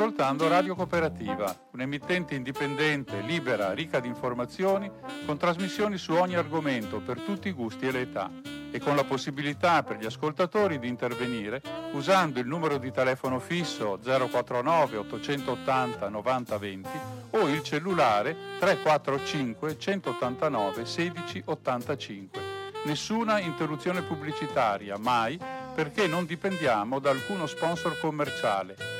ascoltando Radio Cooperativa, un'emittente indipendente, libera, ricca di informazioni, con trasmissioni su ogni argomento per tutti i gusti e le età e con la possibilità per gli ascoltatori di intervenire usando il numero di telefono fisso 049 880 90 20 o il cellulare 345 189 16 85. Nessuna interruzione pubblicitaria, mai, perché non dipendiamo da alcuno sponsor commerciale.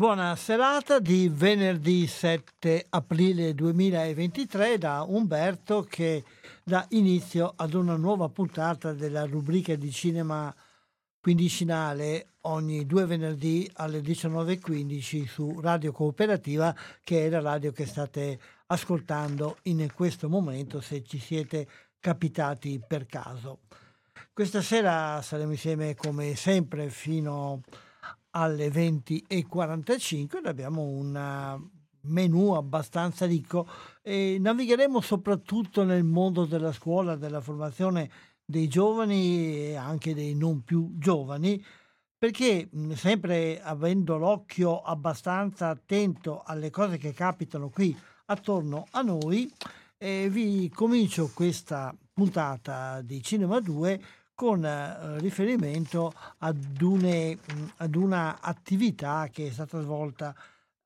Buona serata di venerdì 7 aprile 2023 da Umberto che dà inizio ad una nuova puntata della rubrica di cinema quindicinale ogni due venerdì alle 19.15 su Radio Cooperativa che è la radio che state ascoltando in questo momento se ci siete capitati per caso. Questa sera saremo insieme come sempre fino a alle 20.45 abbiamo un eh, menù abbastanza ricco. E navigheremo soprattutto nel mondo della scuola, della formazione dei giovani e anche dei non più giovani, perché sempre avendo l'occhio abbastanza attento alle cose che capitano qui attorno a noi, eh, vi comincio questa puntata di Cinema 2 con eh, riferimento ad, une, ad una attività che è stata svolta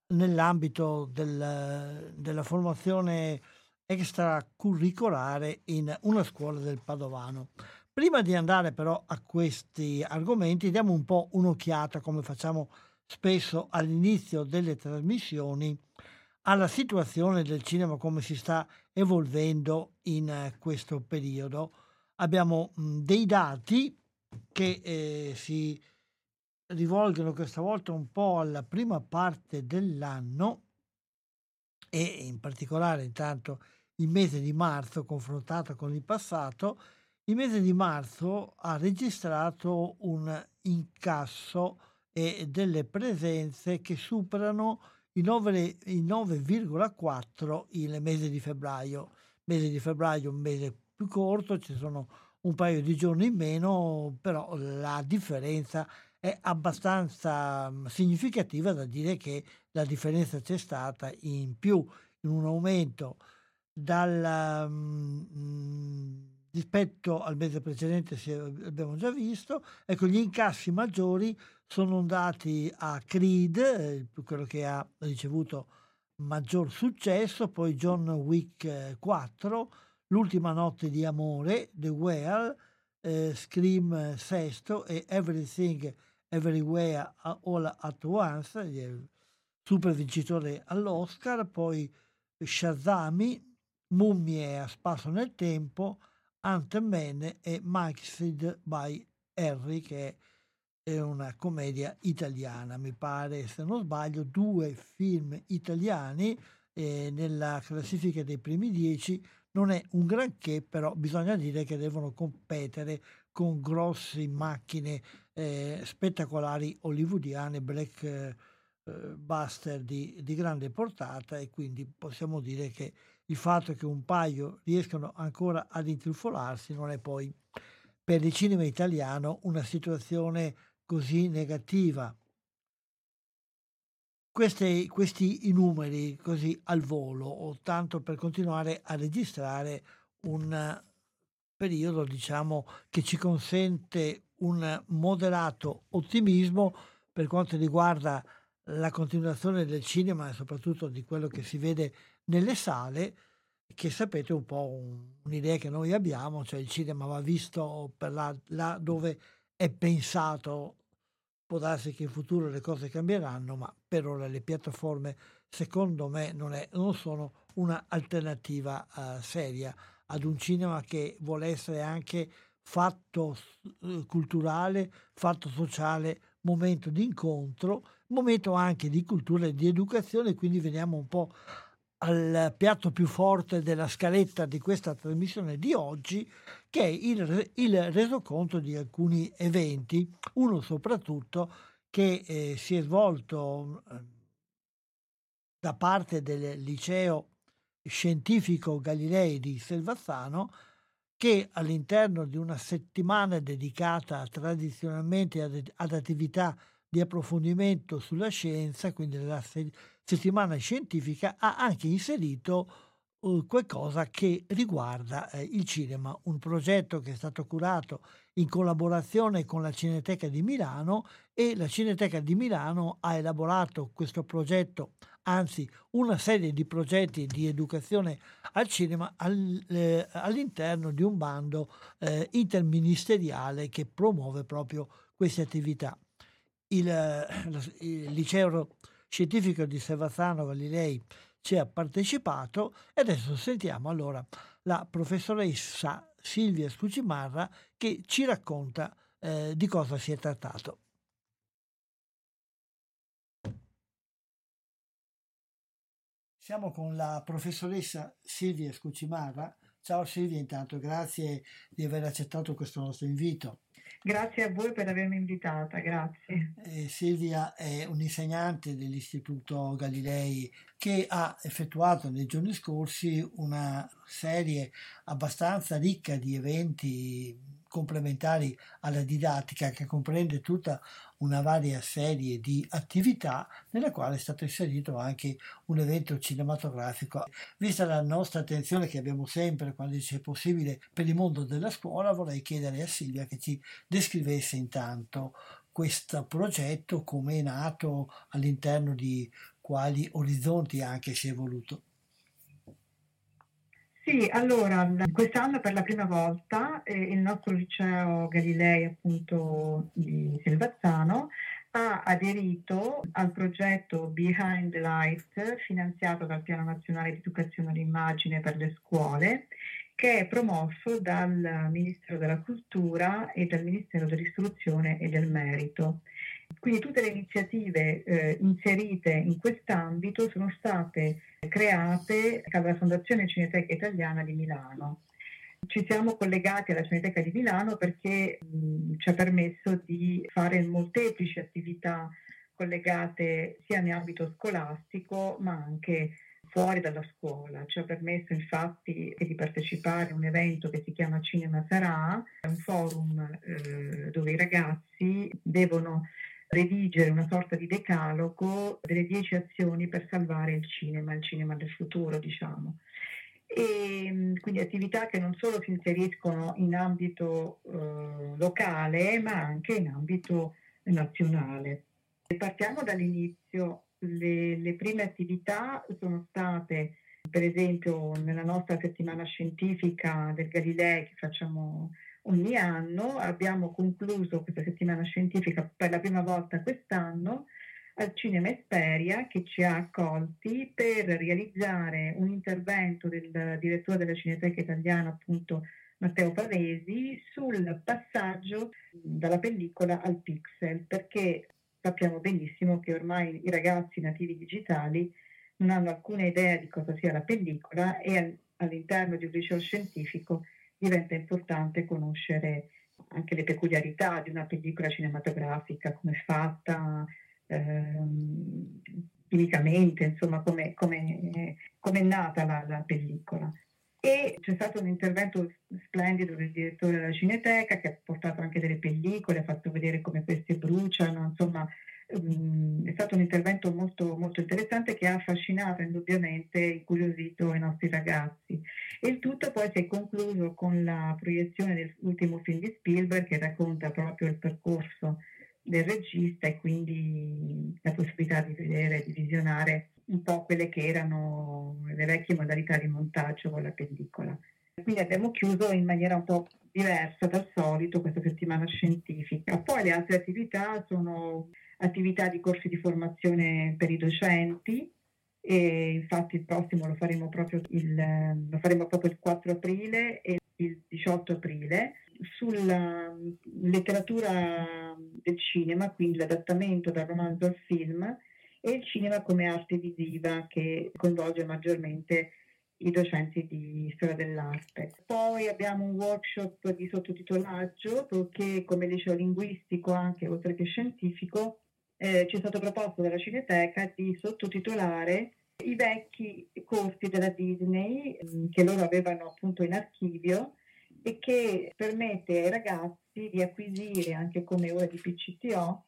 nell'ambito del, della formazione extracurricolare in una scuola del Padovano. Prima di andare però a questi argomenti diamo un po' un'occhiata, come facciamo spesso all'inizio delle trasmissioni, alla situazione del cinema come si sta evolvendo in eh, questo periodo abbiamo dei dati che eh, si rivolgono questa volta un po' alla prima parte dell'anno e in particolare intanto il mese di marzo confrontato con il passato, il mese di marzo ha registrato un incasso e delle presenze che superano i 9,4 il mese di febbraio. Mese di febbraio è un mese più corto, ci sono un paio di giorni in meno, però la differenza è abbastanza mm, significativa da dire che la differenza c'è stata in più, in un aumento dal, um, rispetto al mese precedente, abbiamo già visto. Ecco, gli incassi maggiori sono andati a Creed, eh, quello che ha ricevuto maggior successo, poi John Wick 4, L'ultima notte di amore, The Whale, eh, Scream Sesto e Everything Everywhere All at Once, il super vincitore all'Oscar, poi Shazami, Mummie a spasso nel tempo, Ant-Man e Maxid by Harry, che è una commedia italiana, mi pare, se non sbaglio, due film italiani eh, nella classifica dei primi dieci non è un granché, però bisogna dire che devono competere con grosse macchine eh, spettacolari hollywoodiane, black eh, di, di, grande portata e quindi possiamo dire che il fatto che un paio riescano ancora ad intrufolarsi non è poi per il cinema italiano una situazione così negativa questi, questi numeri così al volo, o tanto per continuare a registrare un periodo diciamo, che ci consente un moderato ottimismo per quanto riguarda la continuazione del cinema e soprattutto di quello che si vede nelle sale, che sapete un po' un, un'idea che noi abbiamo, cioè il cinema va visto per là, là dove è pensato, può darsi che in futuro le cose cambieranno, ma per ora le piattaforme secondo me non, è, non sono un'alternativa uh, seria ad un cinema che vuole essere anche fatto uh, culturale, fatto sociale, momento di incontro, momento anche di cultura e di educazione, quindi veniamo un po' al piatto più forte della scaletta di questa trasmissione di oggi, che è il, il resoconto di alcuni eventi, uno soprattutto che eh, si è svolto eh, da parte del liceo scientifico Galilei di Selvazzano, che all'interno di una settimana dedicata tradizionalmente ad, ad attività di approfondimento sulla scienza, quindi la settimana scientifica, ha anche inserito uh, qualcosa che riguarda eh, il cinema, un progetto che è stato curato in collaborazione con la Cineteca di Milano e la Cineteca di Milano ha elaborato questo progetto, anzi una serie di progetti di educazione al cinema al, eh, all'interno di un bando eh, interministeriale che promuove proprio queste attività il, il liceo scientifico di Servazzano Galilei ci ha partecipato e adesso sentiamo allora la professoressa Silvia Scucimarra che ci racconta eh, di cosa si è trattato. Siamo con la professoressa Silvia Scucimarra. Ciao Silvia, intanto grazie di aver accettato questo nostro invito. Grazie a voi per avermi invitata, grazie. Eh, Silvia è un'insegnante dell'Istituto Galilei che ha effettuato nei giorni scorsi una serie abbastanza ricca di eventi complementari alla didattica che comprende tutta una varia serie di attività nella quale è stato inserito anche un evento cinematografico. Vista la nostra attenzione che abbiamo sempre quando c'è possibile per il mondo della scuola, vorrei chiedere a Silvia che ci descrivesse intanto questo progetto, come è nato, all'interno di quali orizzonti anche si è evoluto. Sì, allora, quest'anno per la prima volta eh, il nostro liceo Galilei, appunto di Silvazzano, ha aderito al progetto Behind the Light finanziato dal Piano Nazionale di Educazione all'Immagine per le scuole, che è promosso dal Ministero della Cultura e dal Ministero dell'Istruzione e del Merito. Quindi tutte le iniziative eh, inserite in quest'ambito sono state create dalla Fondazione Cineteca Italiana di Milano. Ci siamo collegati alla Cineteca di Milano perché mh, ci ha permesso di fare molteplici attività collegate sia in ambito scolastico ma anche fuori dalla scuola. Ci ha permesso infatti di partecipare a un evento che si chiama Cinema Sarà, un forum eh, dove i ragazzi devono redigere una sorta di decalogo delle dieci azioni per salvare il cinema, il cinema del futuro, diciamo. E mm, quindi attività che non solo si inseriscono in ambito eh, locale, ma anche in ambito nazionale. Partiamo dall'inizio. Le, le prime attività sono state, per esempio, nella nostra settimana scientifica del Galilei che facciamo ogni anno. Abbiamo concluso questa settimana scientifica per la prima volta quest'anno al Cinema Esperia che ci ha accolti per realizzare un intervento del direttore della Cineteca Italiana, appunto Matteo Pavesi, sul passaggio dalla pellicola al pixel, perché sappiamo benissimo che ormai i ragazzi nativi digitali non hanno alcuna idea di cosa sia la pellicola e all'interno di un liceo scientifico diventa importante conoscere anche le peculiarità di una pellicola cinematografica, come è fatta ehm, chimicamente, insomma come, è nata la, la, pellicola. E c'è stato un intervento splendido del direttore della Cineteca che ha portato anche delle pellicole, ha fatto vedere come queste bruciano, insomma è stato un intervento molto, molto interessante che ha affascinato indubbiamente, incuriosito i nostri ragazzi. E il tutto poi si è concluso con la proiezione dell'ultimo film di Spielberg che racconta proprio il percorso del regista e quindi la possibilità di vedere, di visionare un po' quelle che erano le vecchie modalità di montaggio con la pellicola. Quindi abbiamo chiuso in maniera un po' diversa dal solito questa settimana scientifica. Poi le altre attività sono attività di corsi di formazione per i docenti e infatti il prossimo lo faremo proprio il, faremo proprio il 4 aprile e il 18 aprile sulla letteratura del cinema, quindi l'adattamento dal romanzo al film e il cinema come arte visiva che coinvolge maggiormente i docenti di storia dell'arte. Poi abbiamo un workshop di sottotitolaggio che come liceo linguistico anche oltre che scientifico eh, ci è stato proposto dalla Cineteca di sottotitolare i vecchi corsi della Disney mm, che loro avevano appunto in archivio e che permette ai ragazzi di acquisire, anche come ora di PCTO,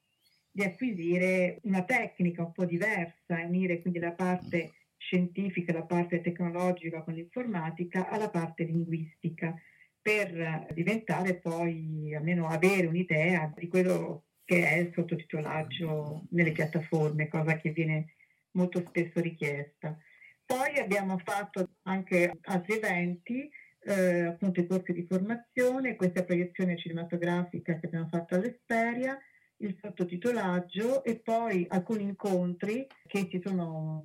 di acquisire una tecnica un po' diversa, unire quindi la parte scientifica, la parte tecnologica con l'informatica alla parte linguistica per diventare poi, almeno avere un'idea di quello che è il sottotitolaggio nelle piattaforme, cosa che viene molto spesso richiesta. Poi abbiamo fatto anche altri eventi, eh, appunto i corsi di formazione, questa proiezione cinematografica che abbiamo fatto all'Esperia, il sottotitolaggio e poi alcuni incontri che si sono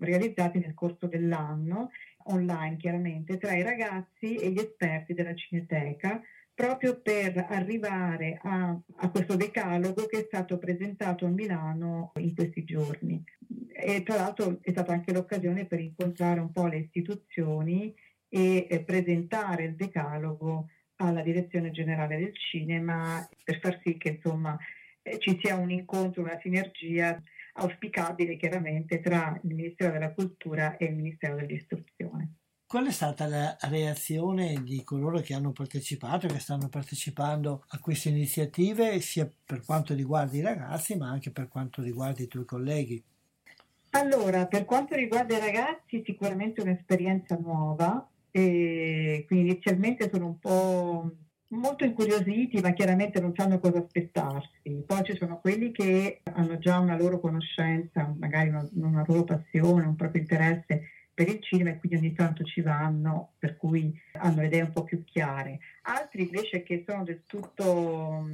realizzati nel corso dell'anno, online chiaramente, tra i ragazzi e gli esperti della Cineteca, proprio per arrivare a, a questo decalogo che è stato presentato a Milano in questi giorni. E tra l'altro è stata anche l'occasione per incontrare un po' le istituzioni e, e presentare il decalogo alla direzione generale del cinema per far sì che insomma eh, ci sia un incontro, una sinergia auspicabile chiaramente tra il Ministero della Cultura e il Ministero dell'Istruzione. Qual è stata la reazione di coloro che hanno partecipato, che stanno partecipando a queste iniziative, sia per quanto riguarda i ragazzi, ma anche per quanto riguarda i tuoi colleghi? Allora, per quanto riguarda i ragazzi, sicuramente un'esperienza nuova, e quindi inizialmente sono un po' molto incuriositi, ma chiaramente non sanno cosa aspettarsi. Poi ci sono quelli che hanno già una loro conoscenza, magari una, una loro passione, un proprio interesse per il cinema e quindi ogni tanto ci vanno, per cui hanno le idee un po' più chiare. Altri invece che sono del tutto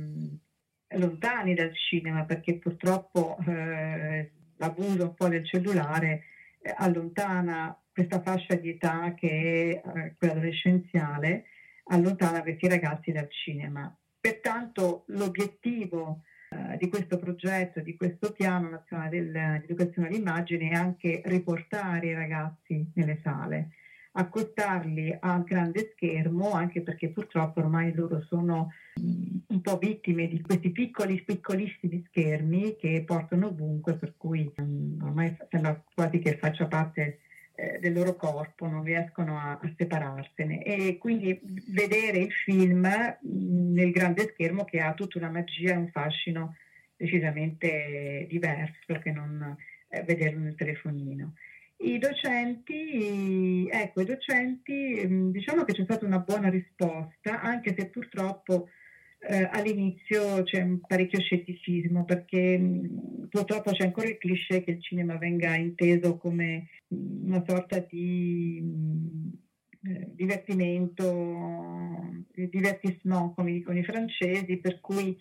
lontani dal cinema perché purtroppo eh, l'abuso un po' del cellulare eh, allontana questa fascia di età che è eh, quella adolescenziale allontana questi ragazzi dal cinema. Pertanto l'obiettivo di questo progetto, di questo piano nazionale dell'educazione all'immagine è anche riportare i ragazzi nelle sale, accostarli al grande schermo, anche perché purtroppo ormai loro sono mm, un po' vittime di questi piccoli, piccolissimi schermi che portano ovunque, per cui um, ormai sembra quasi che faccia parte eh, del loro corpo, non riescono a, a, separarsene e quindi vedere il film mm, nel grande schermo che ha tutta una magia e un fascino decisamente diverso che non eh, vederlo nel telefonino. I docenti, ecco, i docenti, mm, diciamo che c'è stata una buona risposta, anche se purtroppo eh, all'inizio c'è un parecchio scetticismo perché mh, mm, purtroppo c'è ancora il cliché che il cinema venga inteso come mh, una sorta di mh, eh, divertimento, divertissement come dicono i francesi, per cui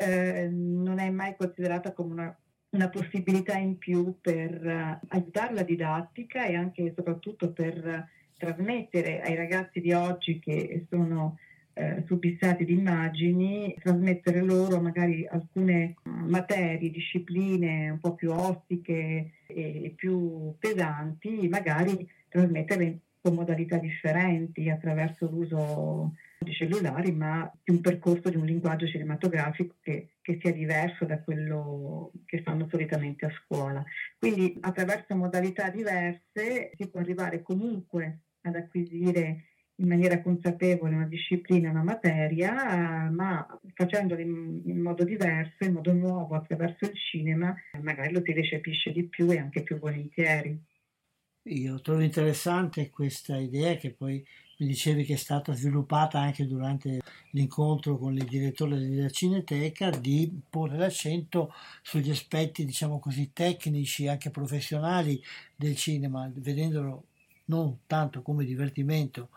eh, non è mai considerata come una, una possibilità in più per uh, aiutare la didattica e anche e soprattutto per uh, trasmettere ai ragazzi di oggi che sono eh, subissati di immagini, trasmettere loro magari alcune materie, discipline un po' più ostiche e più pesanti, magari trasmettere con modalità differenti attraverso l'uso di cellulari, ma di un percorso di un linguaggio cinematografico che, che, sia diverso da quello che fanno solitamente a scuola. Quindi attraverso modalità diverse si può arrivare comunque ad acquisire in maniera consapevole una disciplina, una materia, ma facendolo in, in, modo diverso, in modo nuovo attraverso il cinema, magari lo si recepisce di più e anche più volentieri. Io trovo interessante questa idea che poi mi dicevi che è stata sviluppata anche durante l'incontro con il direttore della Cineteca di porre l'accento sugli aspetti, diciamo così, tecnici, anche professionali del cinema, vedendolo non tanto come divertimento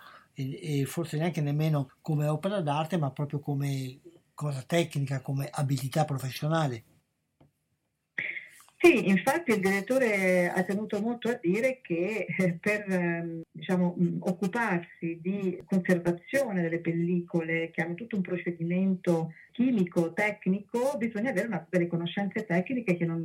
e, e forse neanche nemmeno come opera d'arte, ma proprio come cosa tecnica, come abilità professionale. Sì, infatti il direttore ha tenuto molto a dire che eh, per ehm, diciamo, occuparsi di conservazione delle pellicole che hanno tutto un procedimento chimico, tecnico, bisogna avere una, delle conoscenze tecniche che non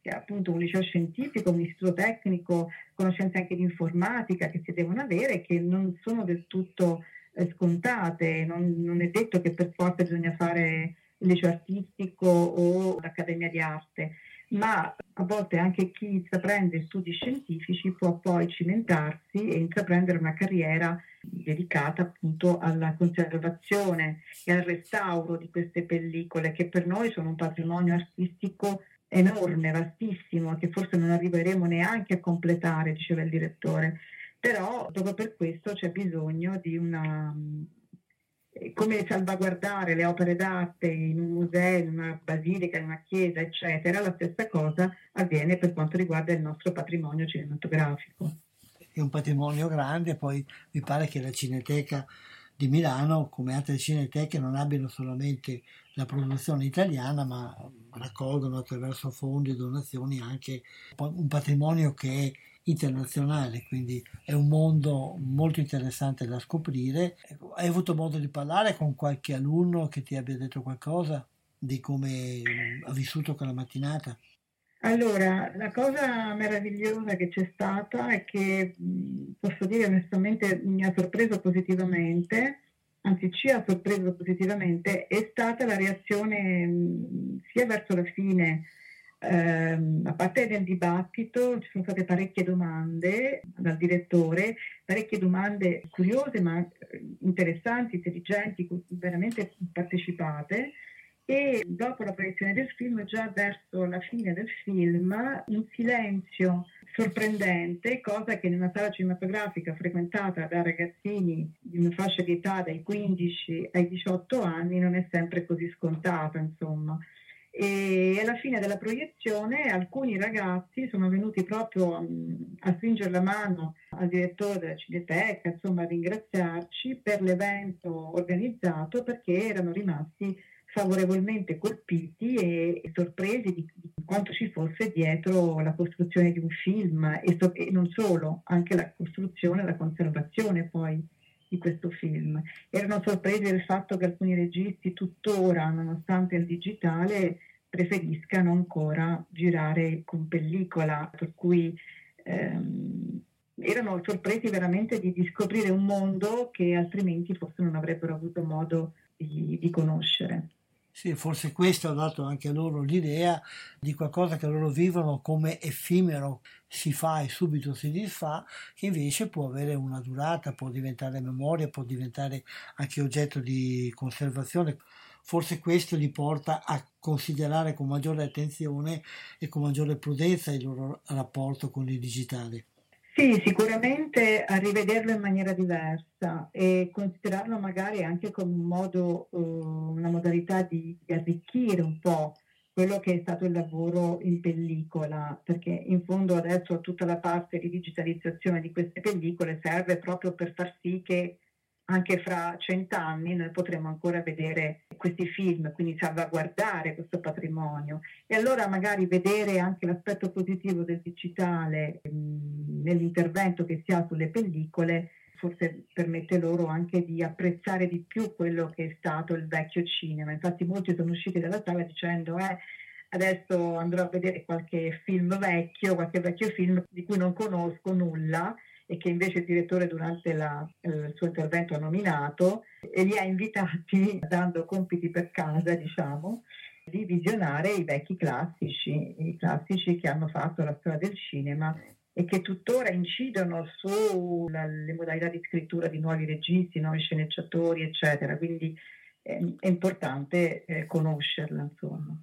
che appunto un liceo scientifico, un istituto tecnico, conoscenze anche di informatica che si devono avere che non sono del tutto eh, scontate, non, non, è detto che per forza bisogna fare il liceo artistico o l'accademia di arte ma a volte anche chi intraprende studi scientifici può poi cimentarsi e intraprendere una carriera dedicata appunto alla conservazione e al restauro di queste pellicole che per noi sono un patrimonio artistico enorme, vastissimo, che forse non arriveremo neanche a completare, diceva il direttore. Però proprio per questo c'è bisogno di una come salvaguardare le opere d'arte in un museo, in una basilica, in una chiesa, eccetera, la stessa cosa avviene per quanto riguarda il nostro patrimonio cinematografico. È un patrimonio grande, poi mi pare che la Cineteca di Milano, come altre cineteche, non abbiano solamente la produzione italiana, ma raccolgono attraverso fondi e donazioni anche un patrimonio che è internazionale, quindi è un mondo molto interessante da scoprire. Hai avuto modo di parlare con qualche alunno che ti abbia detto qualcosa di come ha vissuto quella mattinata? Allora, la cosa meravigliosa che c'è stata è che posso dire onestamente mi ha sorpreso positivamente, anzi ci ha sorpreso positivamente, è stata la reazione sia verso la fine eh, a parte del dibattito ci sono state parecchie domande dal direttore, parecchie domande curiose ma eh, interessanti, intelligenti, veramente partecipate e dopo la proiezione del film, già verso la fine del film, un silenzio sorprendente, cosa che in una sala cinematografica frequentata da ragazzini di una fascia di età dai 15 ai 18 anni non è sempre così scontata, insomma. E alla fine della proiezione alcuni ragazzi sono venuti proprio a, stringere la mano al direttore della Cineteca, insomma a ringraziarci per l'evento organizzato perché erano rimasti favorevolmente colpiti e, sorpresi di, di, quanto ci fosse dietro la costruzione di un film e, so, e non solo, anche la costruzione e la conservazione poi di questo film. Erano sorpresi del fatto che alcuni registi tuttora, nonostante il digitale, preferiscano ancora girare con pellicola, per cui ehm, erano sorpresi veramente di, di, scoprire un mondo che altrimenti forse non avrebbero avuto modo di, di conoscere. Sì, forse questo ha dato anche a loro l'idea di qualcosa che loro vivono come effimero, si fa e subito si disfa, che invece può avere una durata, può diventare memoria, può diventare anche oggetto di conservazione. Forse questo li porta a considerare con maggiore attenzione e con maggiore prudenza il loro rapporto con il digitale. Sì, sicuramente a rivederlo in maniera diversa e considerarlo magari anche come un modo, uh, una modalità di, di, arricchire un po' quello che è stato il lavoro in pellicola, perché in fondo adesso tutta la parte di digitalizzazione di queste pellicole serve proprio per far sì che anche fra cent'anni noi potremo ancora vedere questi film, quindi salvaguardare questo patrimonio. E allora magari vedere anche l'aspetto positivo del digitale mh, mm, nell'intervento che si ha sulle pellicole forse permette loro anche di apprezzare di più quello che è stato il vecchio cinema. Infatti molti sono usciti dalla sala dicendo eh, adesso andrò a vedere qualche film vecchio, qualche vecchio film di cui non conosco nulla e che invece il direttore durante la, eh, il suo intervento ha nominato e li ha invitati, dando compiti per casa, diciamo, di visionare i vecchi classici, i classici che hanno fatto la storia del cinema e che tuttora incidono sulle modalità di scrittura di nuovi registi, nuovi sceneggiatori, eccetera. Quindi è, è importante eh, conoscerla, insomma.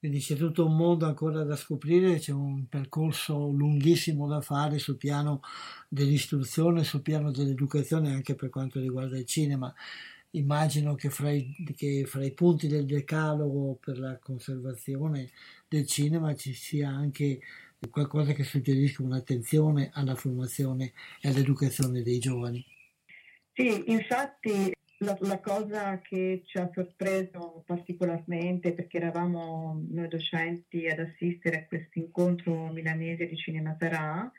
Quindi c'è tutto un mondo ancora da scoprire, c'è un percorso lunghissimo da fare sul piano dell'istruzione, sul piano dell'educazione anche per quanto riguarda il cinema. Immagino che fra i, che fra i punti del decalogo per la conservazione del cinema ci sia anche qualcosa che suggerisca un'attenzione alla formazione e all'educazione dei giovani. Sì, infatti la, la, cosa che ci ha sorpreso particolarmente perché eravamo noi docenti ad assistere a questo incontro milanese di Cinema Sarà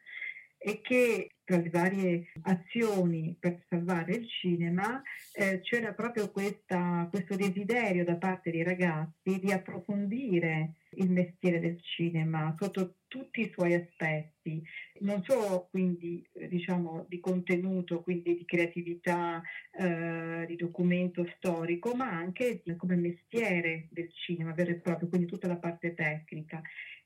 è che tra le varie azioni per salvare il cinema eh, c'era proprio questa, questo desiderio da parte dei ragazzi di approfondire il mestiere del cinema sotto tutti i suoi aspetti, non solo quindi diciamo di contenuto, quindi di creatività, eh, di documento storico, ma anche come mestiere del cinema vero e proprio, quindi tutta la parte tecnica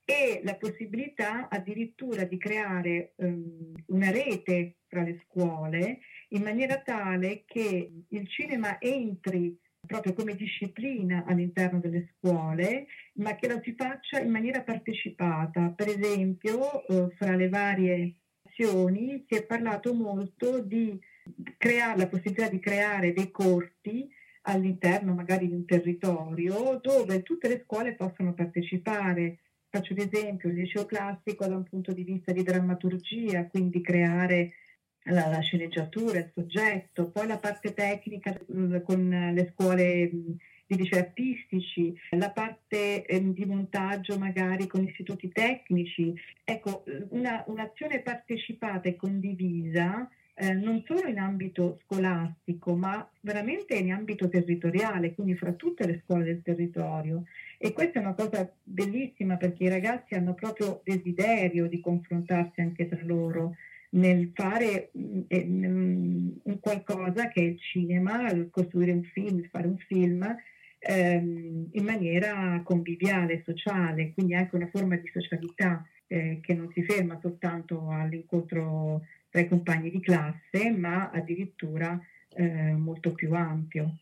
e la possibilità addirittura di creare um, una rete fra le scuole in maniera tale che il cinema entri proprio come disciplina all'interno delle scuole, ma che lo si faccia in maniera partecipata. Per esempio, eh, fra le varie azioni si è parlato molto di creare la possibilità di creare dei corsi all'interno magari di un territorio dove tutte le scuole possono partecipare Faccio ad esempio il liceo classico da un punto di vista di drammaturgia, quindi creare la, la sceneggiatura, il soggetto, poi la parte tecnica mm, con le scuole mm, di licei artistici, la parte eh, di montaggio magari con istituti tecnici. Ecco, una, un'azione partecipata e condivisa eh, non solo in ambito scolastico, ma veramente in ambito territoriale, quindi fra tutte le scuole del territorio. E questa è una cosa bellissima perché i ragazzi hanno proprio desiderio di confrontarsi anche tra loro nel fare eh, un qualcosa che è il cinema, il costruire un film, fare un film ehm, in maniera conviviale, sociale, quindi anche una forma di socialità eh, che non si ferma soltanto all'incontro tra i compagni di classe, ma addirittura eh, molto più ampio.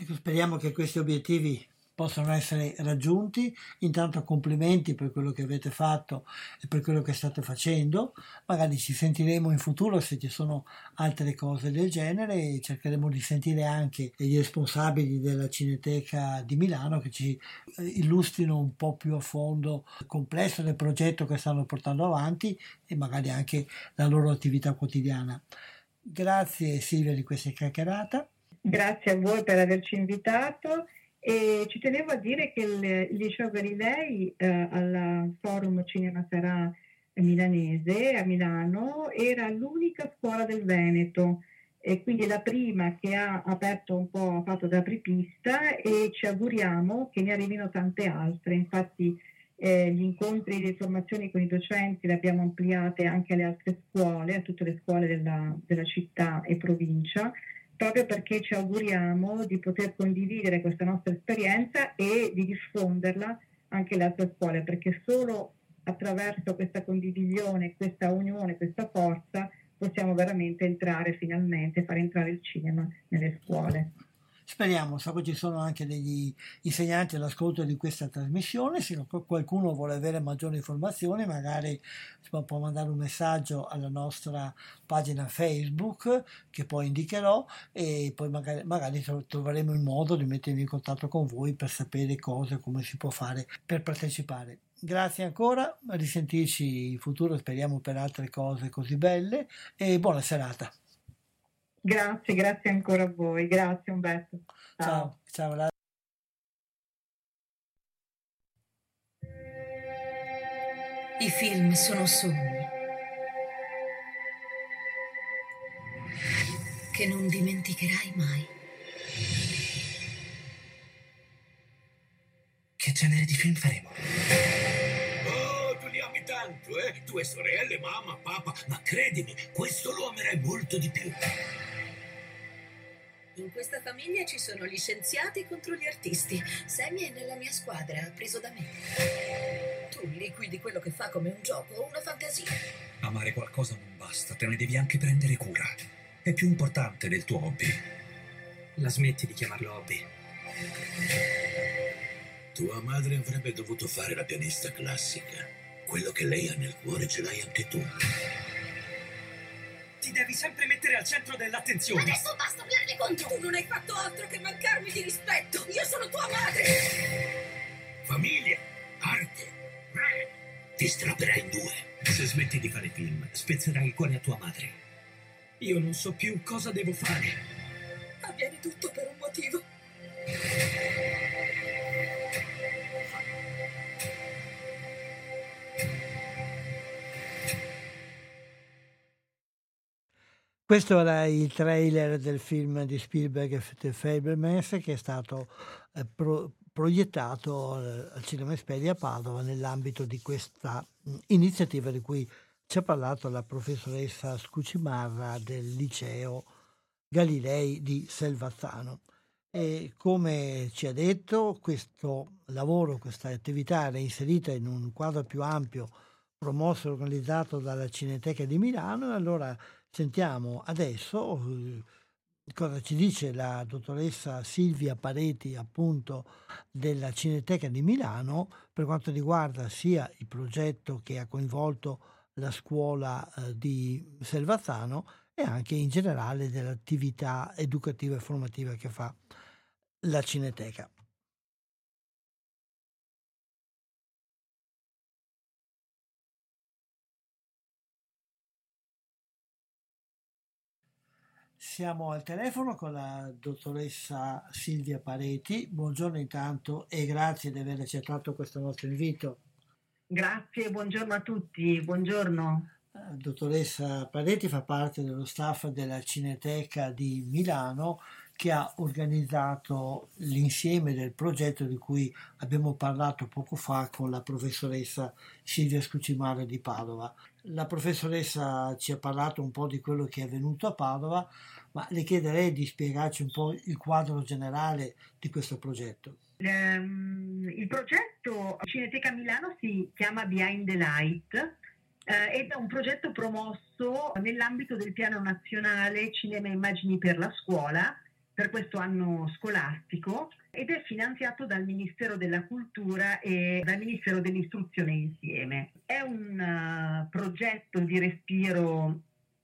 Ecco, speriamo che questi obiettivi possano essere raggiunti. Intanto complimenti per quello che avete fatto e per quello che state facendo. Magari ci sentiremo in futuro se ci sono altre cose del genere e cercheremo di sentire anche gli responsabili della Cineteca di Milano che ci eh, illustrino un po' più a fondo il complesso del progetto che stanno portando avanti e magari anche la loro attività quotidiana. Grazie Silvia di questa chiacchierata. Grazie a voi per averci invitato e ci tenevo a dire che il, il liceo Galilei eh, al forum Cinema Sarà milanese a Milano era l'unica scuola del Veneto e quindi la prima che ha aperto un po', ha fatto da apripista e ci auguriamo che ne arrivino tante altre. Infatti eh, gli incontri di formazione con i docenti le abbiamo ampliate anche alle altre scuole, a tutte le scuole della, della città e provincia proprio perché ci auguriamo di poter condividere questa nostra esperienza e di diffonderla anche alle altre scuole, perché solo attraverso questa condivisione, questa unione, questa forza possiamo veramente entrare finalmente, fare entrare il cinema nelle scuole. Speriamo, so che ci sono anche degli insegnanti all'ascolto di questa trasmissione, se qualcuno vuole avere maggiori informazioni magari può mandare un messaggio alla nostra pagina Facebook che poi indicherò e poi magari, magari troveremo il modo di mettermi in contatto con voi per sapere cose, come si può fare per partecipare. Grazie ancora, a risentirci in futuro, speriamo per altre cose così belle e buona serata. Grazie, grazie ancora a voi. Grazie Umberto. Ciao, ciao. ciao. I film sono sogni che non dimenticherai mai. Che genere di film faremo? Oh, tu li ami tanto, eh? Tue sorelle, mamma, papà, ma credimi, questo lo amerai molto di più. In questa famiglia ci sono gli scienziati contro gli artisti. Sammy è nella mia squadra, preso da me. Tu liquidi quello che fa come un gioco o una fantasia. Amare qualcosa non basta, te ne devi anche prendere cura. È più importante del tuo hobby. La smetti di chiamarlo hobby. Tua madre avrebbe dovuto fare la pianista classica. Quello che lei ha nel cuore ce l'hai anche tu. Ti devi sempre mettere al centro dell'attenzione. Adesso basta urlarle contro! Tu non hai fatto altro che mancarmi di rispetto! Io sono tua madre! Famiglia, arte, eh, ti strapperai in due. Se smetti di fare film, spezzerai il cuore a tua madre. Io non so più cosa devo fare. Avviene tutto per un motivo. Questo era il trailer del film di Spielberg The Fablemans che è stato eh, pro- proiettato eh, al Cinema Esperi a Padova nell'ambito di questa mh, iniziativa di cui ci ha parlato la professoressa Scucimarra del liceo Galilei di Selvazzano. E come ci ha detto, questo lavoro, questa attività era inserita in un quadro più ampio promosso e organizzato dalla Cineteca di Milano e allora sentiamo adesso eh, cosa ci dice la dottoressa Silvia Pareti appunto della Cineteca di Milano per quanto riguarda sia il progetto che ha coinvolto la scuola eh, di Selvazzano e anche in generale dell'attività educativa e formativa che fa la Cineteca. Siamo al telefono con la dottoressa Silvia Pareti. Buongiorno intanto e grazie di aver accettato questo nostro invito. Grazie, buongiorno a tutti, buongiorno. La dottoressa Pareti fa parte dello staff della Cineteca di Milano che ha organizzato l'insieme del progetto di cui abbiamo parlato poco fa con la professoressa Silvia Scucimare di Padova. La professoressa ci ha parlato un po' di quello che è avvenuto a Padova, ma le chiederei di spiegarci un po' il quadro generale di questo progetto. Ehm, il progetto Cineteca Milano si chiama Behind the Light eh, ed è un progetto promosso nell'ambito del piano nazionale Cinema e Immagini per la scuola per questo anno scolastico ed è finanziato dal Ministero della Cultura e dal Ministero dell'Istruzione insieme. È un uh, progetto di respiro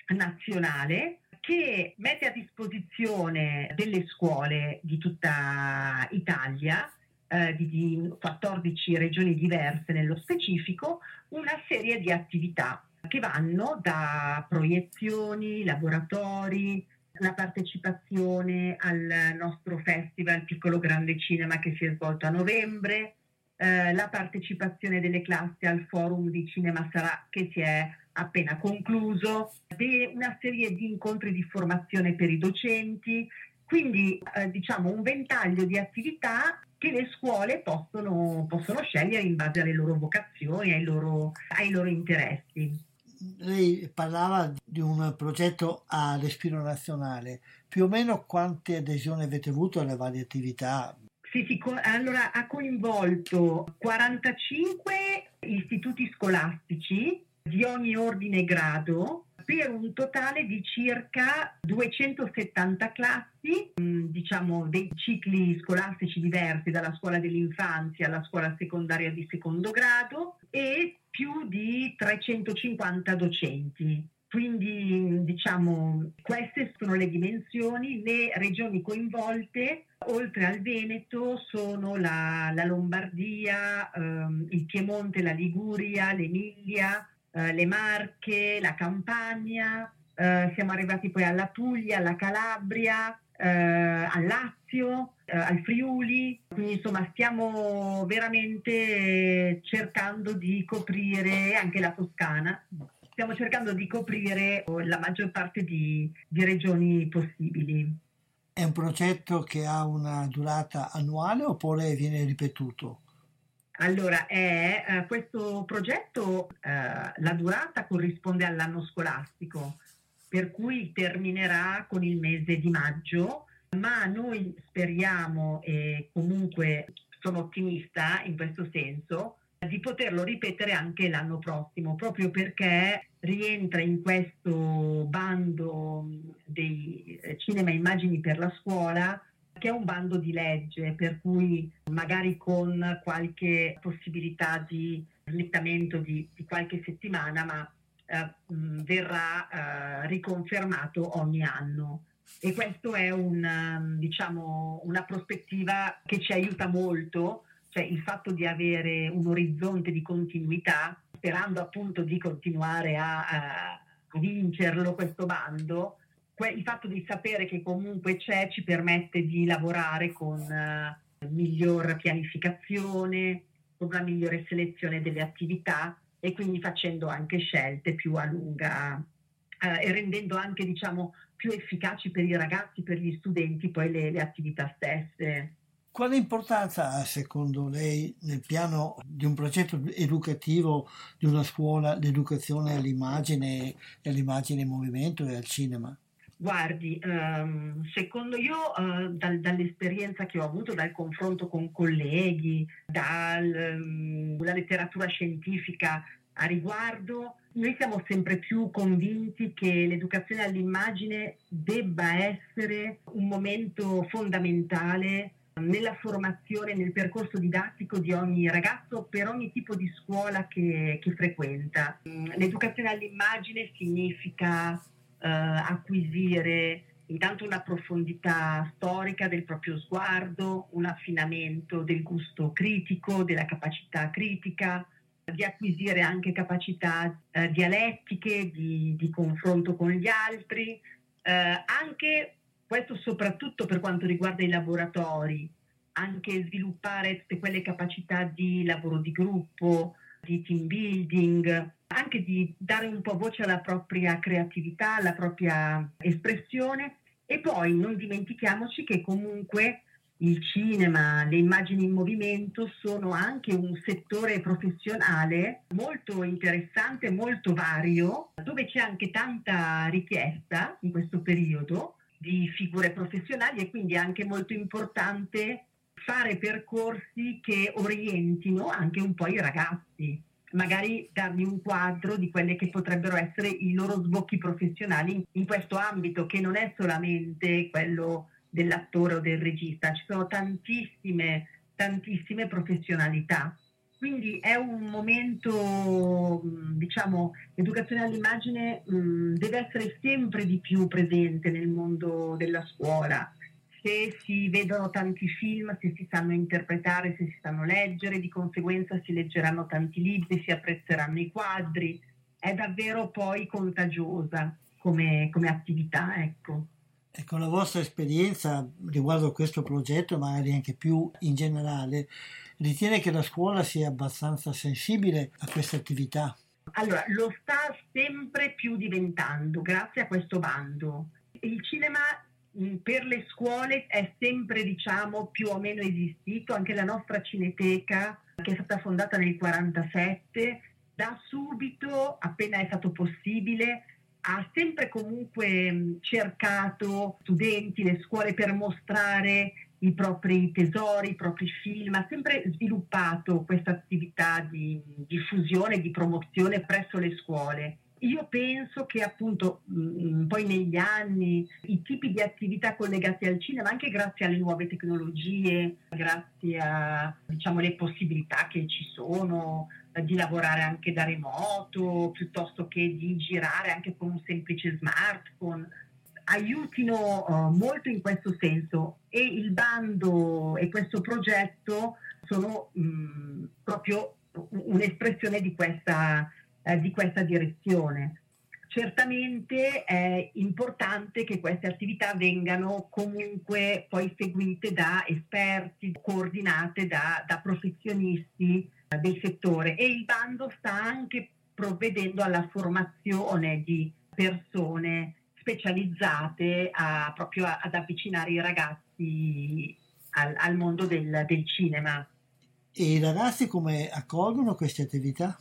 nazionale che mette a disposizione delle scuole di tutta Italia, eh, di, di 14 regioni diverse nello specifico, una serie di attività che vanno da proiezioni, laboratori, la partecipazione al nostro festival Piccolo Grande Cinema che si è svolto a novembre, eh, la partecipazione delle classi al forum di Cinema Sarà che si è appena concluso, una serie di incontri di formazione per i docenti, quindi eh, diciamo un ventaglio di attività che le scuole possono, possono scegliere in base alle loro vocazioni, ai loro, ai loro interessi. Lei parlava di un progetto a respiro nazionale, più o meno quante adesioni avete avuto alle varie attività? Sì, sì, allora ha coinvolto 45 istituti scolastici di ogni ordine e grado per un totale di circa 270 classi, mm, diciamo dei cicli scolastici diversi dalla scuola dell'infanzia alla scuola secondaria di secondo grado e più di 350 docenti. Quindi diciamo queste sono le dimensioni, le regioni coinvolte oltre al Veneto sono la, la Lombardia, ehm, il Piemonte, la Liguria, l'Emilia, eh, le Marche, la Campania, eh, siamo arrivati poi alla Puglia, alla Calabria, eh, al Lazio, eh, al Friuli, quindi insomma stiamo veramente cercando di coprire anche la Toscana. Stiamo cercando di coprire la maggior parte di, di regioni possibili. È un progetto che ha una durata annuale oppure viene ripetuto? Allora, è, eh, questo progetto, eh, la durata corrisponde all'anno scolastico, per cui terminerà con il mese di maggio, ma noi speriamo e comunque sono ottimista in questo senso di poterlo ripetere anche l'anno prossimo, proprio perché rientra in questo bando dei cinema immagini per la scuola che è un bando di legge, per cui magari con qualche possibilità di slittamento di, di qualche settimana, ma eh, verrà eh, riconfermato ogni anno. E questa è un, diciamo, una prospettiva che ci aiuta molto, cioè il fatto di avere un orizzonte di continuità, sperando appunto di continuare a, a vincerlo questo bando, il fatto di sapere che comunque c'è ci permette di lavorare con uh, miglior pianificazione, con una migliore selezione delle attività e quindi facendo anche scelte più a lunga uh, e rendendo anche diciamo più efficaci per i ragazzi, per gli studenti poi le, le attività stesse. Quale importanza ha secondo lei nel piano di un progetto educativo di una scuola l'educazione all'immagine, all'immagine in movimento e al cinema? Guardi, um, secondo io, uh, dal, dall'esperienza che ho avuto, dal confronto con colleghi, dalla um, letteratura scientifica a riguardo, noi siamo sempre più convinti che l'educazione all'immagine debba essere un momento fondamentale nella formazione, nel percorso didattico di ogni ragazzo per ogni tipo di scuola che, che frequenta. L'educazione all'immagine significa eh, acquisire intanto una profondità storica del proprio sguardo, un affinamento del gusto critico, della capacità critica, di acquisire anche capacità eh, dialettiche, di, di, confronto con gli altri, eh, anche questo soprattutto per quanto riguarda i laboratori, anche sviluppare tutte quelle capacità di lavoro di gruppo, di team building, anche di dare un po' voce alla propria creatività, alla propria espressione. E poi non dimentichiamoci che comunque il cinema, le immagini in movimento sono anche un settore professionale molto interessante, molto vario, dove c'è anche tanta richiesta in questo periodo di figure professionali e quindi è anche molto importante fare percorsi che orientino anche un po' i ragazzi magari dargli un quadro di quelle che potrebbero essere i loro sbocchi professionali in questo ambito, che non è solamente quello dell'attore o del regista, ci sono tantissime, tantissime professionalità. Quindi è un momento, diciamo, l'educazione all'immagine mh, deve essere sempre di più presente nel mondo della scuola se si vedono tanti film, se si sanno interpretare, se si sanno leggere, di conseguenza si leggeranno tanti libri, si apprezzeranno i quadri, è davvero poi contagiosa come, come attività. Ecco. E con la vostra esperienza riguardo a questo progetto, magari anche più in generale, ritiene che la scuola sia abbastanza sensibile a questa attività? Allora, lo sta sempre più diventando grazie a questo bando. Il cinema per le scuole è sempre diciamo più o meno esistito, anche la nostra cineteca che è stata fondata nel 1947, da subito, appena è stato possibile, ha sempre comunque mm, cercato studenti, le scuole per mostrare i propri tesori, i propri film, ha sempre sviluppato questa attività di diffusione, di promozione presso le scuole. Io penso che appunto mh, mm, poi negli anni i tipi di attività collegate al cinema, anche grazie alle nuove tecnologie, grazie a diciamo, possibilità che ci sono eh, di lavorare anche da remoto, piuttosto che di girare anche con un semplice smartphone, aiutino uh, molto in questo senso. E il bando e questo progetto sono mh, mm, proprio un'espressione di questa eh, di questa direzione. Certamente è importante che queste attività vengano comunque poi seguite da esperti, coordinate da, da professionisti eh, del settore e il bando sta anche provvedendo alla formazione di persone specializzate a, proprio a, ad avvicinare i ragazzi al, al mondo del, del cinema. E i ragazzi come accolgono queste attività?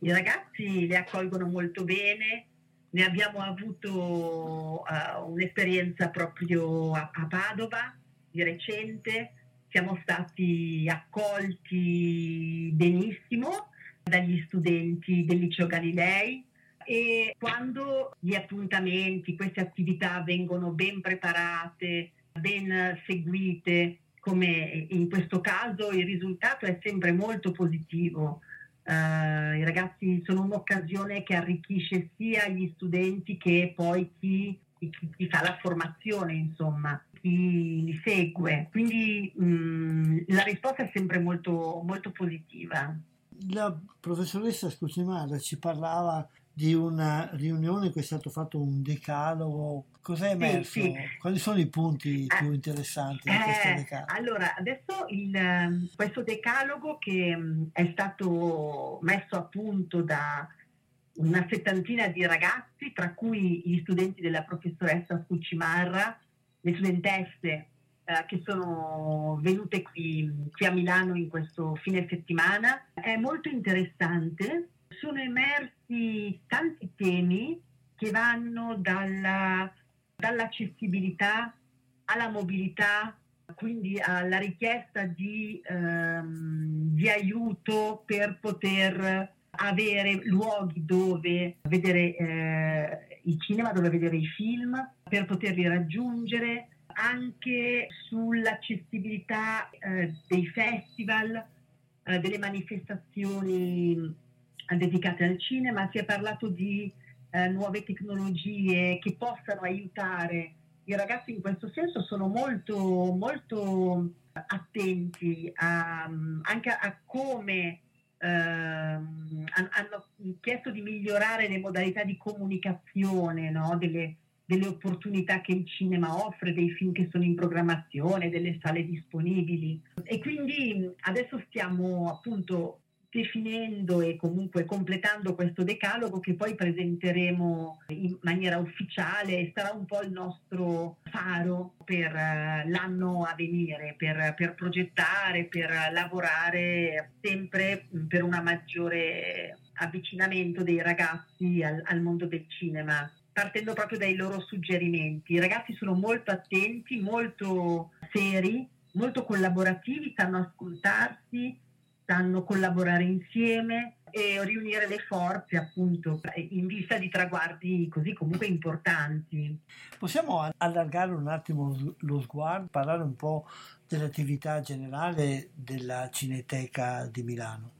I ragazzi le accolgono molto bene, ne abbiamo avuto uh, un'esperienza proprio a, a Padova di recente, siamo stati accolti benissimo dagli studenti del liceo Galilei e quando gli appuntamenti, queste attività vengono ben preparate, ben seguite, come in questo caso il risultato è sempre molto positivo. Uh, I ragazzi sono un'occasione che arricchisce sia gli studenti che poi chi, chi, chi fa la formazione, insomma, chi li segue. Quindi mh, mm, la risposta è sempre molto, molto positiva. La professoressa Scucimara ci parlava di una riunione in cui è stato fatto un decalogo. Cos'è emerso? Sì, sì. Quali sono i punti più eh, interessanti di questo eh, decalogo? Allora, adesso il, questo decalogo che è stato messo a punto da una settantina di ragazzi, tra cui gli studenti della professoressa Scuccimarra, le studentesse eh, che sono venute qui, qui a Milano in questo fine settimana, è molto interessante sono emersi tanti temi che vanno dalla, dall'accessibilità alla mobilità, quindi alla richiesta di, ehm, di aiuto per poter avere luoghi dove vedere eh, il cinema, dove vedere i film, per poterli raggiungere, anche sull'accessibilità eh, dei festival, eh, delle manifestazioni dedicate al cinema, si è parlato di eh, nuove tecnologie che possano aiutare i ragazzi in questo senso, sono molto, molto attenti a, anche a come eh, hanno chiesto di migliorare le modalità di comunicazione no? delle, delle opportunità che il cinema offre, dei film che sono in programmazione, delle sale disponibili. E quindi adesso stiamo appunto definendo e comunque completando questo decalogo che poi presenteremo in maniera ufficiale e sarà un po' il nostro faro per eh, l'anno a venire, per, per progettare, per lavorare sempre per un maggiore avvicinamento dei ragazzi al, al mondo del cinema partendo proprio dai loro suggerimenti. I ragazzi sono molto attenti, molto seri, molto collaborativi, sanno ascoltarsi, sanno collaborare insieme e riunire le forze appunto in vista di traguardi così comunque importanti. Possiamo allargare un attimo lo sguardo, parlare un po' dell'attività generale della Cineteca di Milano?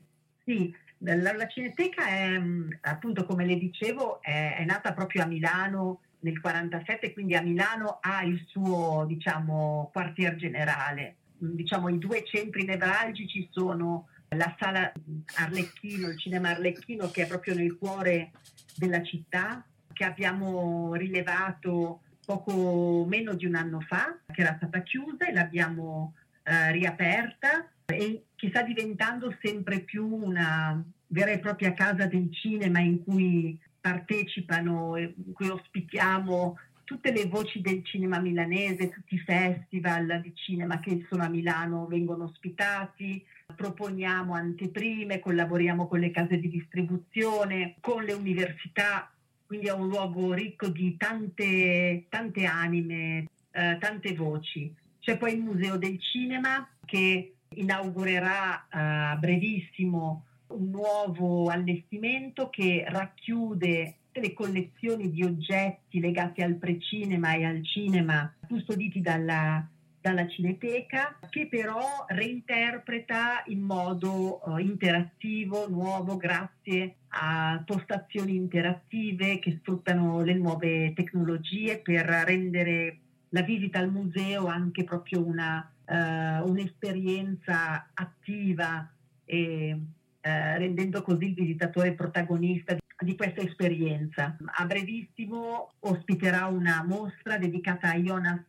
Sì, la, la Cineteca è appunto come le dicevo è, è nata proprio a Milano nel 47, quindi a Milano ha il suo diciamo quartier generale. Diciamo i due centri nevralgici sono la sala Arlecchino, il cinema Arlecchino che è proprio nel cuore della città, che abbiamo rilevato poco meno di un anno fa, che era stata chiusa e l'abbiamo eh, riaperta. E che sta diventando sempre più una vera e propria casa del cinema in cui partecipano, in cui ospitiamo tutte le voci del cinema milanese, tutti i festival di cinema che sono a Milano vengono ospitati, proponiamo anteprime, collaboriamo con le case di distribuzione, con le università, quindi è un luogo ricco di tante, tante anime, eh, tante voci. C'è poi il Museo del Cinema che inaugurerà eh, a brevissimo un nuovo allestimento che racchiude tutte le collezioni di oggetti legati al precinema e al cinema custoditi dalla dalla Cineteca, che però reinterpreta in modo uh, interattivo, nuovo, grazie a postazioni interattive che sfruttano le nuove tecnologie per rendere la visita al museo anche proprio una, uh, un'esperienza attiva e uh, rendendo così il visitatore protagonista di, questa esperienza. A brevissimo ospiterà una mostra dedicata a Jonas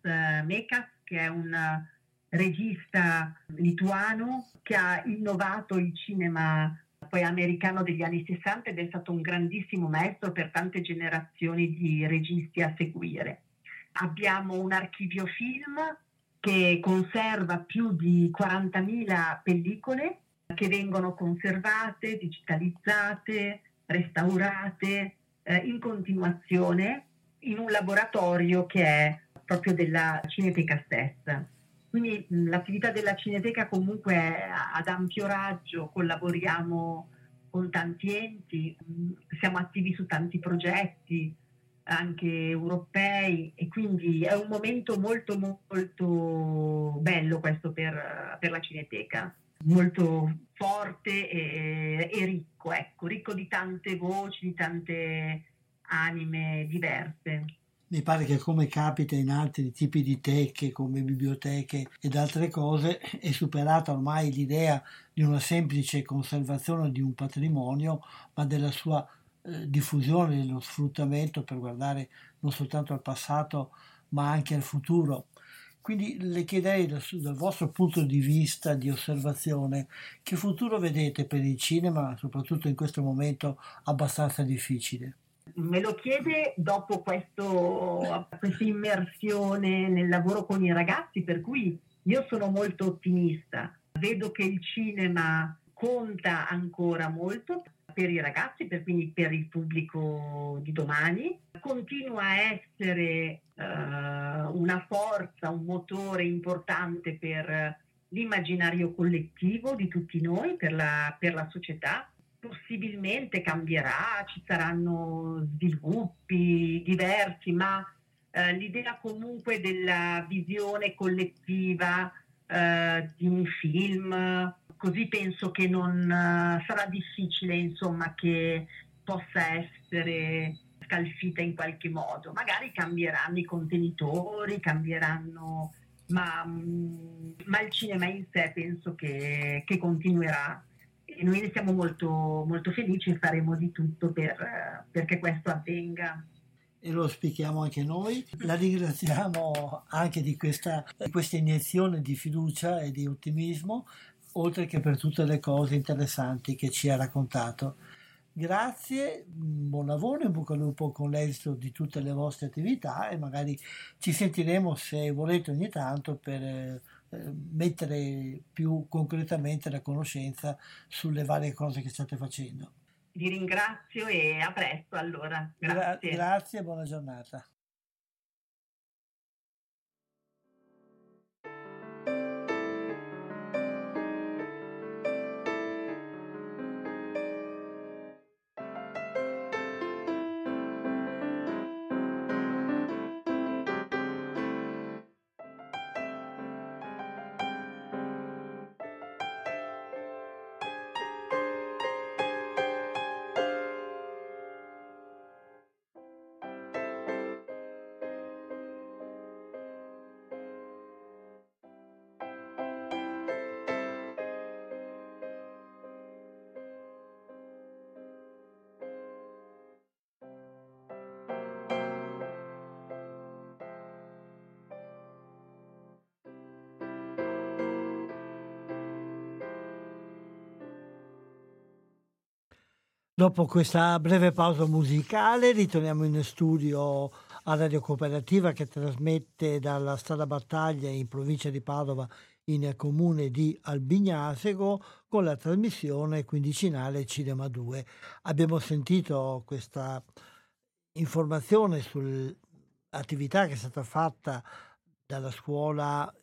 Mekas, che è un regista lituano che ha innovato il cinema poi americano degli anni 60 ed è stato un grandissimo maestro per tante generazioni di registi a seguire. Abbiamo un archivio film che conserva più di 40.000 pellicole che vengono conservate, digitalizzate, restaurate eh, in continuazione in un laboratorio che è proprio della Cineteca stessa. Quindi l'attività della Cineteca comunque è ad ampio raggio, collaboriamo con tanti enti, siamo attivi su tanti progetti, anche europei e quindi è un momento molto molto bello questo per, per la Cineteca, molto forte e, e, ricco, ecco, ricco di tante voci, di tante anime diverse. Mi pare che come capita in altri tipi di teche come biblioteche ed altre cose è superata ormai l'idea di una semplice conservazione di un patrimonio, ma della sua eh, diffusione, dello sfruttamento per guardare non soltanto al passato ma anche al futuro. Quindi le chiederei dal, vostro punto di vista di osservazione che futuro vedete per il cinema, soprattutto in questo momento abbastanza difficile me lo chiede dopo questo, questa immersione nel lavoro con i ragazzi, per cui io sono molto ottimista. Vedo che il cinema conta ancora molto per i ragazzi, per, quindi per il pubblico di domani. Continua a essere una forza, un motore importante per l'immaginario collettivo di tutti noi, per la, per la società. Possibilmente cambierà, ci saranno sviluppi diversi, ma eh, l'idea comunque della visione collettiva eh, di un film, così penso che non uh, sarà difficile insomma che possa essere scalfita in qualche modo. Magari cambieranno i contenitori, cambieranno, ma, mm, ma il cinema in sé penso che, che continuerà e noi ne siamo molto, molto felici e faremo di tutto per, perché questo avvenga e lo spieghiamo anche noi. La ringraziamo anche di questa, di questa, iniezione di fiducia e di ottimismo, oltre che per tutte le cose interessanti che ci ha raccontato. Grazie, buon lavoro, in bocca al lupo con l'esito di tutte le vostre attività e magari ci sentiremo se volete ogni tanto per eh, mettere più concretamente la conoscenza sulle varie cose che state facendo. Vi ringrazio e a presto allora. Grazie. Gra- grazie e buona giornata. Dopo questa breve pausa musicale ritorniamo in studio a Radio Cooperativa che trasmette dalla strada Battaglia in provincia di Padova in comune di Albignasego con la trasmissione quindicinale Cinema 2. Abbiamo sentito questa informazione sull'attività che è stata fatta dalla scuola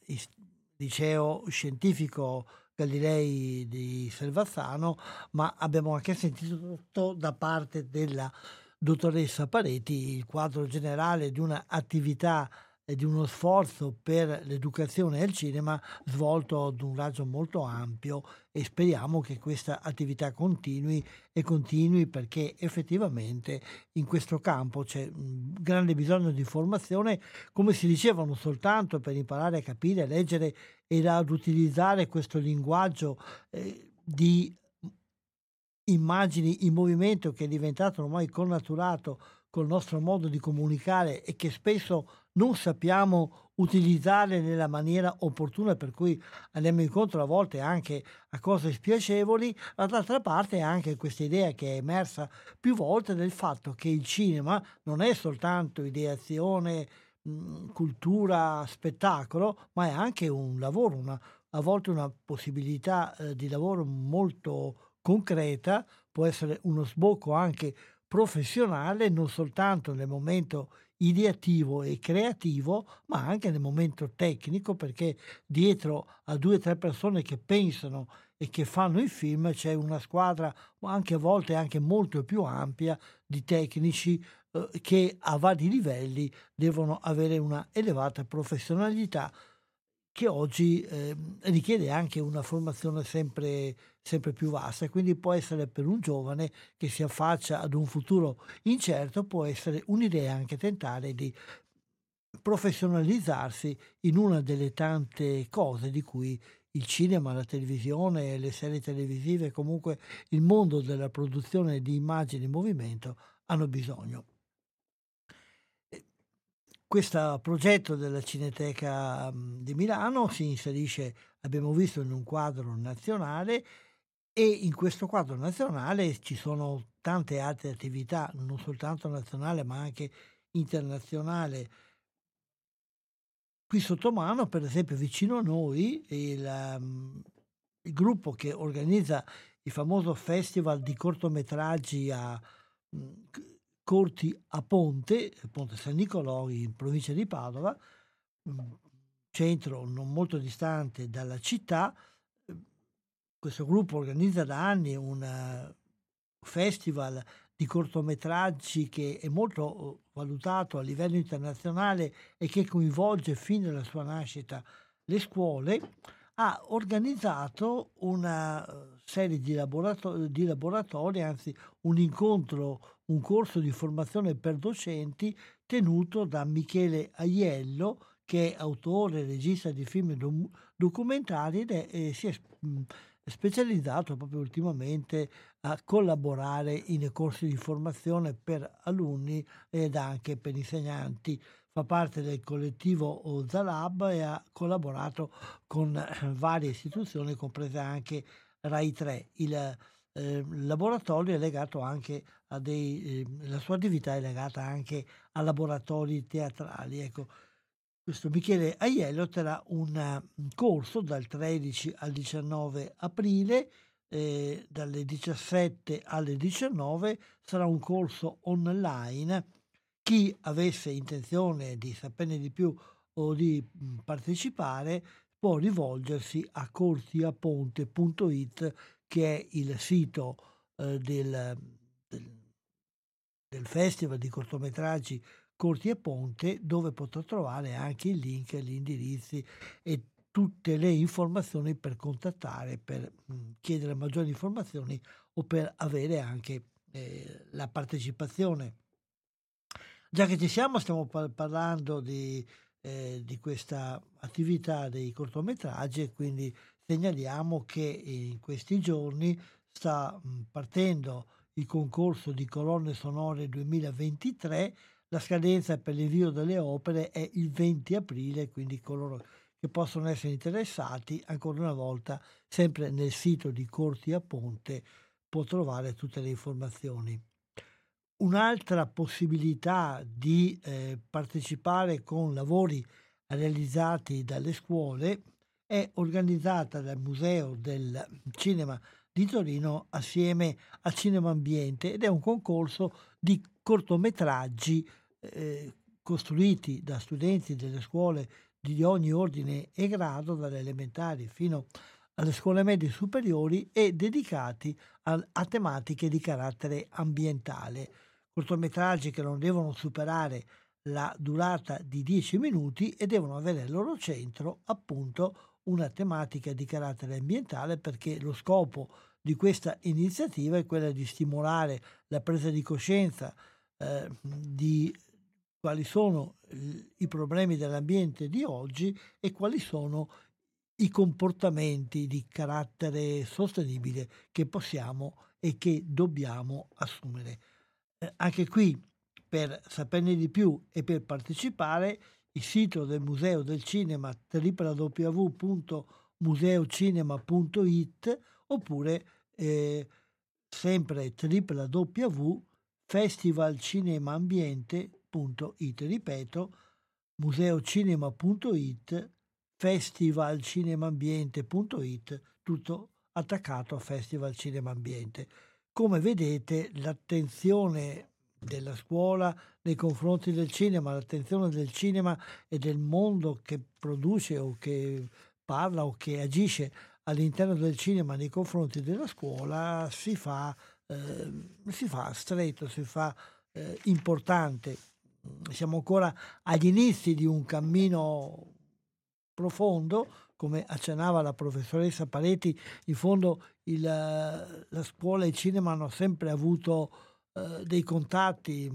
liceo scientifico Galilei di Selvazzano, ma abbiamo anche sentito da parte della dottoressa Pareti il quadro generale di un'attività e di uno sforzo per l'educazione e il cinema svolto ad un raggio molto ampio e speriamo che questa attività continui e continui perché effettivamente in questo campo c'è un grande bisogno di formazione, come si diceva, non soltanto per imparare a capire, a leggere e ad utilizzare questo linguaggio eh, di immagini in movimento che è diventato ormai connaturato col nostro modo di comunicare e che spesso non sappiamo utilizzare nella maniera opportuna per cui andiamo incontro a volte anche a cose spiacevoli, dall'altra parte anche questa idea che è emersa più volte del fatto che il cinema non è soltanto ideazione, cultura, spettacolo, ma è anche un lavoro, una, a volte una possibilità eh, di lavoro molto concreta, può essere uno sbocco anche professionale, non soltanto nel momento ideativo e creativo, ma anche nel momento tecnico, perché dietro a due o tre persone che pensano e che fanno i film c'è una squadra anche a volte anche molto più ampia di tecnici eh, che a vari livelli devono avere una elevata professionalità che oggi eh, richiede anche una formazione sempre, sempre più vasta. Quindi può essere per un giovane che si affaccia ad un futuro incerto, può essere un'idea anche tentare di professionalizzarsi in una delle tante cose di cui il cinema, la televisione, le serie televisive, comunque il mondo della produzione di immagini in movimento hanno bisogno questo progetto della Cineteca di Milano si inserisce, abbiamo visto, in un quadro nazionale e in questo quadro nazionale ci sono tante altre attività, non soltanto nazionale ma anche internazionale. Qui sotto mano, per esempio, vicino a noi, il, il gruppo che organizza il famoso festival di cortometraggi a, Corti a Ponte, Ponte San Nicolò in provincia di Padova, mm, centro non molto distante dalla città. Questo gruppo organizza da anni un eh, festival di cortometraggi che è molto oh, valutato a livello internazionale e che coinvolge fin dalla sua nascita le scuole, ha organizzato una eh, serie di, laboratori, di laboratori anzi un incontro un corso di formazione per docenti tenuto da Michele Aiello, che è autore e regista di film documentari ed è, e si è specializzato proprio ultimamente a collaborare in corsi di formazione per alunni ed anche per insegnanti. Fa parte del collettivo Zalab e ha collaborato con varie istituzioni, comprese anche Rai 3. Il eh, laboratorio è legato anche a dei, eh, la sua attività è legata anche a laboratori teatrali. Ecco, questo Michele Aiello terrà un corso dal 13 al 19 aprile, eh, dalle 17 alle 19, sarà un corso online. Chi avesse intenzione di saperne di più o di partecipare può rivolgersi a corsiaponte.it che è il sito eh, del, del, del, festival di cortometraggi Corti e Ponte dove potrà trovare anche il link, gli indirizzi e tutte le informazioni per contattare, per mh, mm, chiedere maggiori informazioni o per avere anche eh, la partecipazione. Già che ci siamo, stiamo par- parlando di, eh, di questa attività dei cortometraggi e quindi segnaliamo che in questi giorni sta partendo il concorso di colonne sonore 2023, la scadenza per l'invio delle opere è il 20 aprile, quindi coloro che possono essere interessati, ancora una volta, sempre nel sito di Corti a Ponte, può trovare tutte le informazioni. Un'altra possibilità di eh, partecipare con lavori realizzati dalle scuole è organizzata dal Museo del Cinema di Torino assieme a Cinema Ambiente ed è un concorso di cortometraggi eh, costruiti da studenti delle scuole di ogni ordine e grado, dalle elementari fino alle scuole medie superiori e dedicati a, a tematiche di carattere ambientale. Cortometraggi che non devono superare la durata di 10 minuti e devono avere al loro centro appunto una tematica di carattere ambientale perché lo scopo di questa iniziativa è quella di stimolare la presa di coscienza eh, di quali sono i problemi dell'ambiente di oggi e quali sono i comportamenti di carattere sostenibile che possiamo e che dobbiamo assumere. Eh, anche qui, per saperne di più e per partecipare, il sito del Museo del Cinema www.museocinema.it oppure eh, sempre www.festivalcinemaambiente.it ripeto museocinema.it festivalcinemaambiente.it tutto attaccato a Festival Cinema Ambiente. Come vedete l'attenzione della scuola nei confronti del cinema, l'attenzione del cinema e del mondo che produce o che parla o che agisce all'interno del cinema nei confronti della scuola si fa, eh, si fa stretto, si fa eh, importante. Siamo ancora agli inizi di un cammino profondo, come accennava la professoressa Paretti, in fondo il, la scuola e il cinema hanno sempre avuto eh, dei contatti,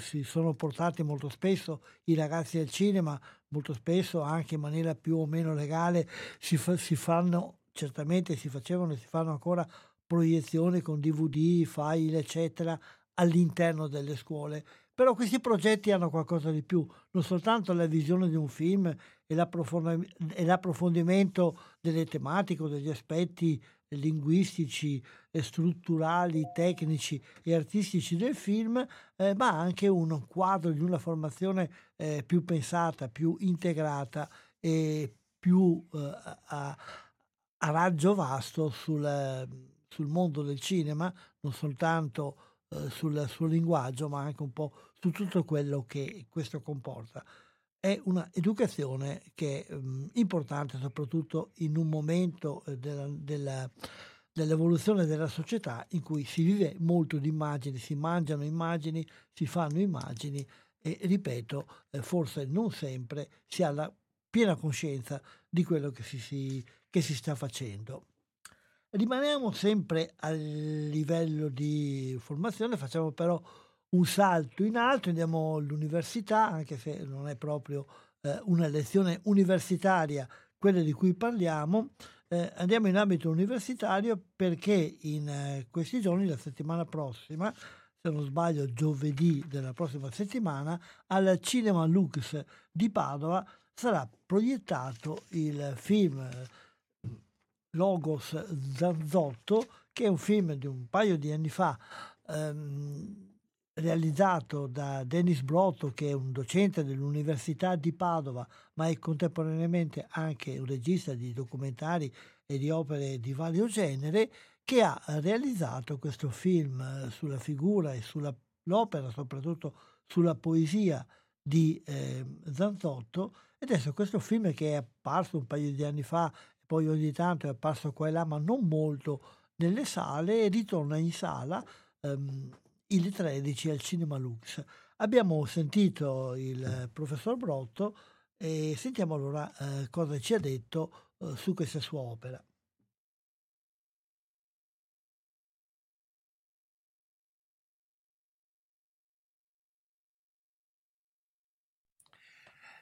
si sono portati molto spesso i ragazzi al cinema, molto spesso anche in maniera più o meno legale, si, fa, si fanno, certamente si facevano e si fanno ancora proiezioni con DVD, file, eccetera, all'interno delle scuole. Però questi progetti hanno qualcosa di più, non soltanto la visione di un film e l'approfondimento delle tematiche degli aspetti linguistici, strutturali, tecnici e artistici del film, eh, ma anche un quadro di una formazione eh, più pensata, più integrata e più eh, a, a, raggio vasto sul, sul, mondo del cinema, non soltanto eh, sul suo linguaggio, ma anche un po' su tutto quello che questo comporta è un'educazione che è um, importante soprattutto in un momento eh, della, della, dell'evoluzione della società in cui si vive molto di immagini, si mangiano immagini, si fanno immagini e ripeto, eh, forse non sempre si ha la piena coscienza di quello che si, si, che si sta facendo. Rimaniamo sempre a livello di formazione, facciamo però un salto in alto, andiamo all'università, anche se non è proprio eh, una lezione universitaria quella di cui parliamo, eh, andiamo in ambito universitario perché in eh, questi giorni, la settimana prossima, se non sbaglio giovedì della prossima settimana, al Cinema Lux di Padova sarà proiettato il film eh, Logos Zanzotto, che è un film di un paio di anni fa. Ehm, realizzato da Denis Brotto, che è un docente dell'Università di Padova, ma è contemporaneamente anche un regista di documentari e di opere di vario genere, che ha realizzato questo film eh, sulla figura e sull'opera, soprattutto sulla poesia di eh, Zanzotto. E adesso questo film che è apparso un paio di anni fa, e poi ogni tanto è apparso qua e là, ma non molto nelle sale, ritorna in sala. Ehm, il 13 al Cinema Lux. Abbiamo sentito il professor Brotto e sentiamo allora eh, cosa ci ha detto eh, su questa sua opera.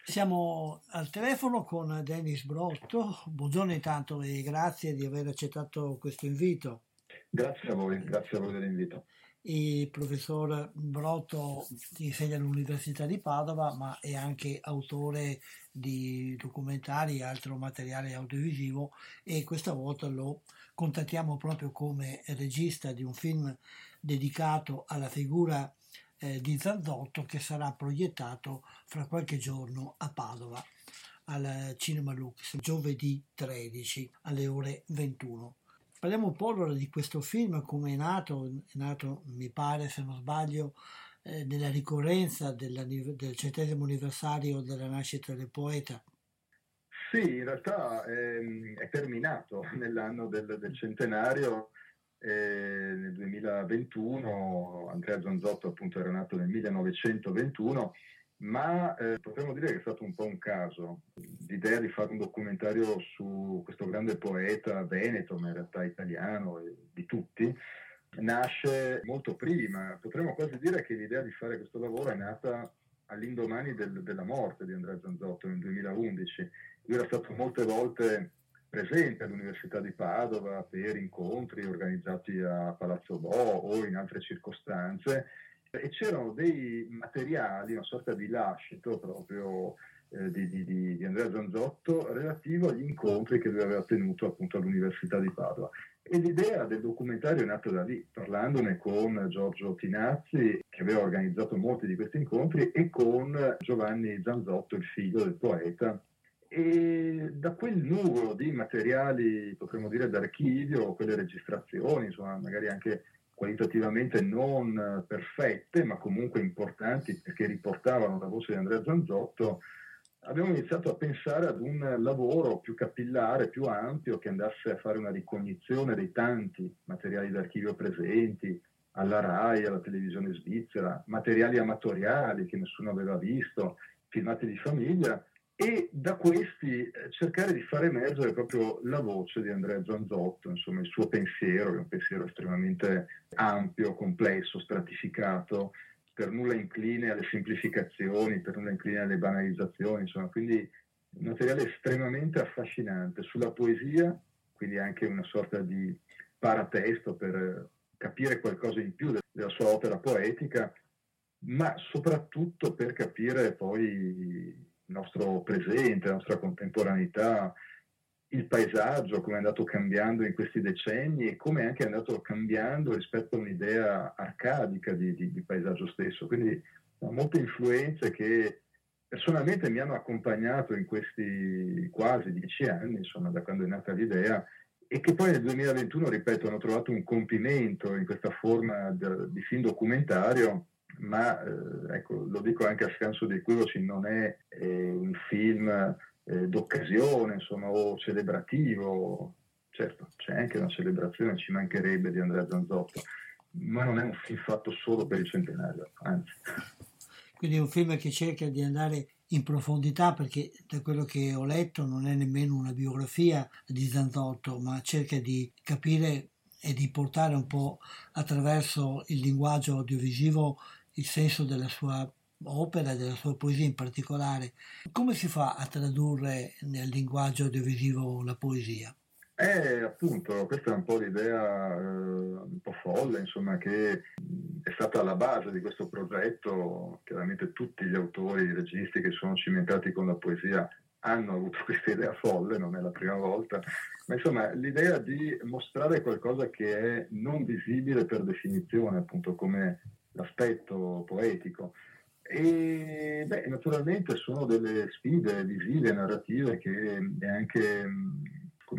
Siamo al telefono con Denis Brotto. Buongiorno intanto e grazie di aver accettato questo invito. Grazie a voi, grazie a voi dell'invito il professor Brotto insegna all'Università di Padova, ma è anche autore di documentari e altro materiale audiovisivo e questa volta lo contattiamo proprio come regista di un film dedicato alla figura eh, di Zanzotto che sarà proiettato fra qualche giorno a Padova al Cinema Lux giovedì 13 alle ore 21. Parliamo un po' allora di questo film, come è nato, è nato mi pare se non sbaglio eh, nella ricorrenza del centesimo anniversario della nascita del poeta. Sì, in realtà è, è terminato nell'anno del, del centenario, eh, nel 2021, Andrea Zanzotto appunto era nato nel 1921 ma eh, potremmo dire che è stato un po' un caso. L'idea di fare un documentario su questo grande poeta veneto, ma in realtà italiano, di tutti, nasce molto prima. Potremmo quasi dire che l'idea di fare questo lavoro è nata all'indomani del, della morte di Andrea Zanzotto nel 2011. Lui era stato molte volte presente all'Università di Padova per incontri organizzati a Palazzo Bo o in altre circostanze e c'erano dei materiali, una sorta di lascito proprio eh, di, di, di, Andrea Zanzotto relativo agli incontri che lui aveva tenuto appunto all'Università di Padova. E l'idea del documentario è nata da lì, parlandone con Giorgio Tinazzi, che aveva organizzato molti di questi incontri, e con Giovanni Zanzotto, il figlio del poeta. E da quel nuvolo di materiali, potremmo dire, d'archivio, quelle registrazioni, insomma, magari anche qualitativamente non perfette, ma comunque importanti perché riportavano la voce di Andrea Zanzotto, abbiamo iniziato a pensare ad un lavoro più capillare, più ampio, che andasse a fare una ricognizione dei tanti materiali d'archivio presenti, alla RAI, alla televisione svizzera, materiali amatoriali che nessuno aveva visto, filmati di famiglia, e da questi eh, cercare di far emergere proprio la voce di Andrea Zanzotto, insomma il suo pensiero, che è un pensiero estremamente ampio, complesso, stratificato, per nulla incline alle semplificazioni, per nulla incline alle banalizzazioni, insomma, quindi un materiale estremamente affascinante. Sulla poesia, quindi anche una sorta di paratesto per capire qualcosa in più della sua opera poetica, ma soprattutto per capire poi il nostro presente, la nostra contemporaneità, il paesaggio, come è andato cambiando in questi decenni e come è anche andato cambiando rispetto a un'idea arcadica di, di, di paesaggio stesso. Quindi molte influenze che personalmente mi hanno accompagnato in questi quasi dieci anni, insomma, da quando è nata l'idea, e che poi nel 2021, ripeto, hanno trovato un compimento in questa forma di film documentario, ma eh, ecco, lo dico anche a scanso di equivoci, non è eh, un film eh, d'occasione, insomma, o celebrativo. Certo, c'è anche una celebrazione, ci mancherebbe di Andrea Zanzotto, ma non è un film fatto solo per il centenario, anzi. Quindi è un film che cerca di andare in profondità perché da quello che ho letto non è nemmeno una biografia di Zanzotto, ma cerca di capire e di portare un po' attraverso il linguaggio audiovisivo il senso della sua opera della sua poesia in particolare. Come si fa a tradurre nel linguaggio audiovisivo la poesia? Eh, appunto, questa è un po' l'idea eh, un po' folle, insomma, che è stata alla base di questo progetto. Chiaramente tutti gli autori, i registi che sono cimentati con la poesia hanno avuto questa idea folle, non è la prima volta, ma insomma l'idea di mostrare qualcosa che è non visibile per definizione, appunto come l'aspetto poetico. E beh, naturalmente sono delle sfide visive, narrative che è anche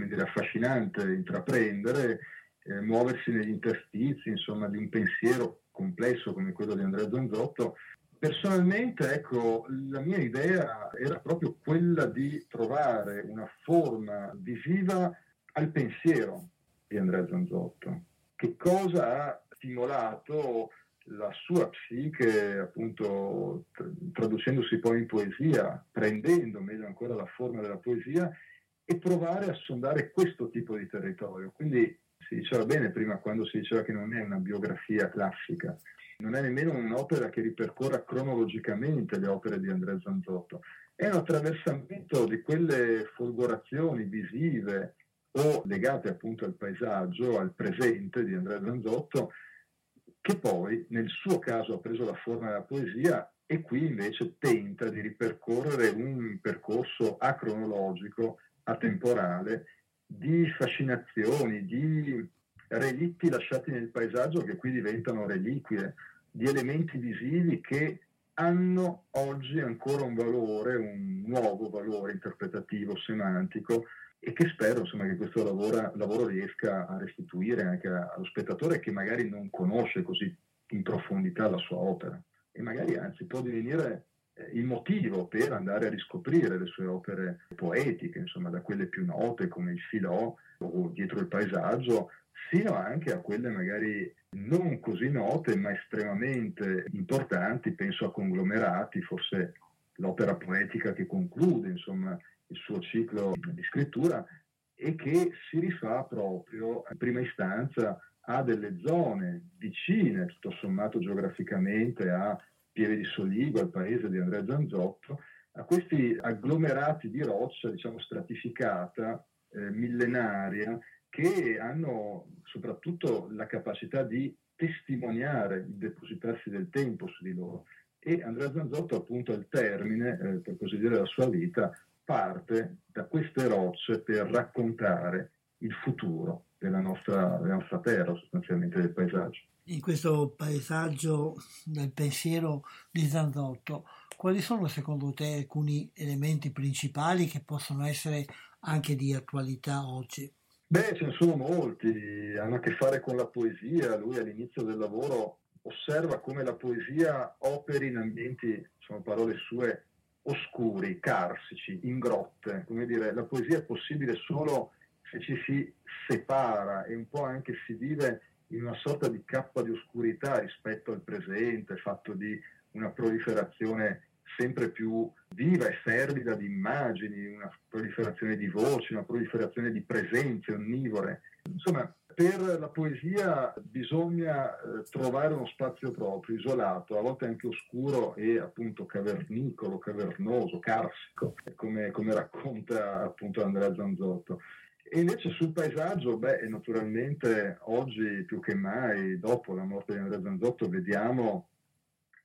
dire, affascinante intraprendere, eh, muoversi negli interstizi, insomma, di un pensiero complesso come quello di Andrea Zanzotto. Personalmente, ecco, la mia idea era proprio quella di trovare una forma visiva al pensiero di Andrea Zanzotto. Che cosa ha stimolato la sua psiche, appunto, traducendosi poi in poesia, prendendo meglio ancora la forma della poesia e provare a sondare questo tipo di territorio. Quindi si diceva bene prima quando si diceva che non è una biografia classica, non è nemmeno un'opera che ripercorra cronologicamente le opere di Andrea Zanzotto, è un attraversamento di quelle folgorazioni visive o legate appunto al paesaggio, al presente di Andrea Zanzotto, che poi nel suo caso ha preso la forma della poesia e qui invece tenta di ripercorrere un percorso acronologico, atemporale, di fascinazioni, di relitti lasciati nel paesaggio che qui diventano reliquie, di elementi visivi che hanno oggi ancora un valore, un nuovo valore interpretativo, semantico, e che spero insomma, che questo lavoro, lavoro riesca a restituire anche allo spettatore che magari non conosce così in profondità la sua opera. E magari anzi può divenire eh, il motivo per andare a riscoprire le sue opere poetiche, insomma da quelle più note come il Filò o Dietro il paesaggio, sino anche a quelle magari non così note ma estremamente importanti, penso a conglomerati, forse l'opera poetica che conclude insomma il suo ciclo di scrittura e che si rifà proprio in prima istanza a delle zone vicine, tutto sommato geograficamente, a Pieve di Soligo, al paese di Andrea Zanzotto, a questi agglomerati di roccia, diciamo, stratificata, eh, millenaria, che hanno soprattutto la capacità di testimoniare il depositarsi del tempo su di loro. E Andrea Zanzotto, appunto, al termine, eh, per così dire, della sua vita, parte da queste rocce per raccontare il futuro della nostra, della nostra terra, sostanzialmente del paesaggio. In questo paesaggio del pensiero di Zanzotto, quali sono secondo te alcuni elementi principali che possono essere anche di attualità oggi? Beh, ce ne sono molti, hanno a che fare con la poesia. Lui all'inizio del lavoro osserva come la poesia operi in ambienti, sono parole sue, oscuri, carsici, in grotte, come dire, la poesia è possibile solo se ci si separa e un po' anche si vive in una sorta di cappa di oscurità rispetto al presente, fatto di una proliferazione sempre più viva e fervida di immagini, una proliferazione di voci, una proliferazione di presenze onnivore. Insomma, per la poesia bisogna eh, trovare uno spazio proprio, isolato, a volte anche oscuro e appunto cavernicolo, cavernoso, carsico, come, come racconta appunto Andrea Zanzotto. E invece sul paesaggio, beh, naturalmente oggi più che mai, dopo la morte di Andrea Zanzotto, vediamo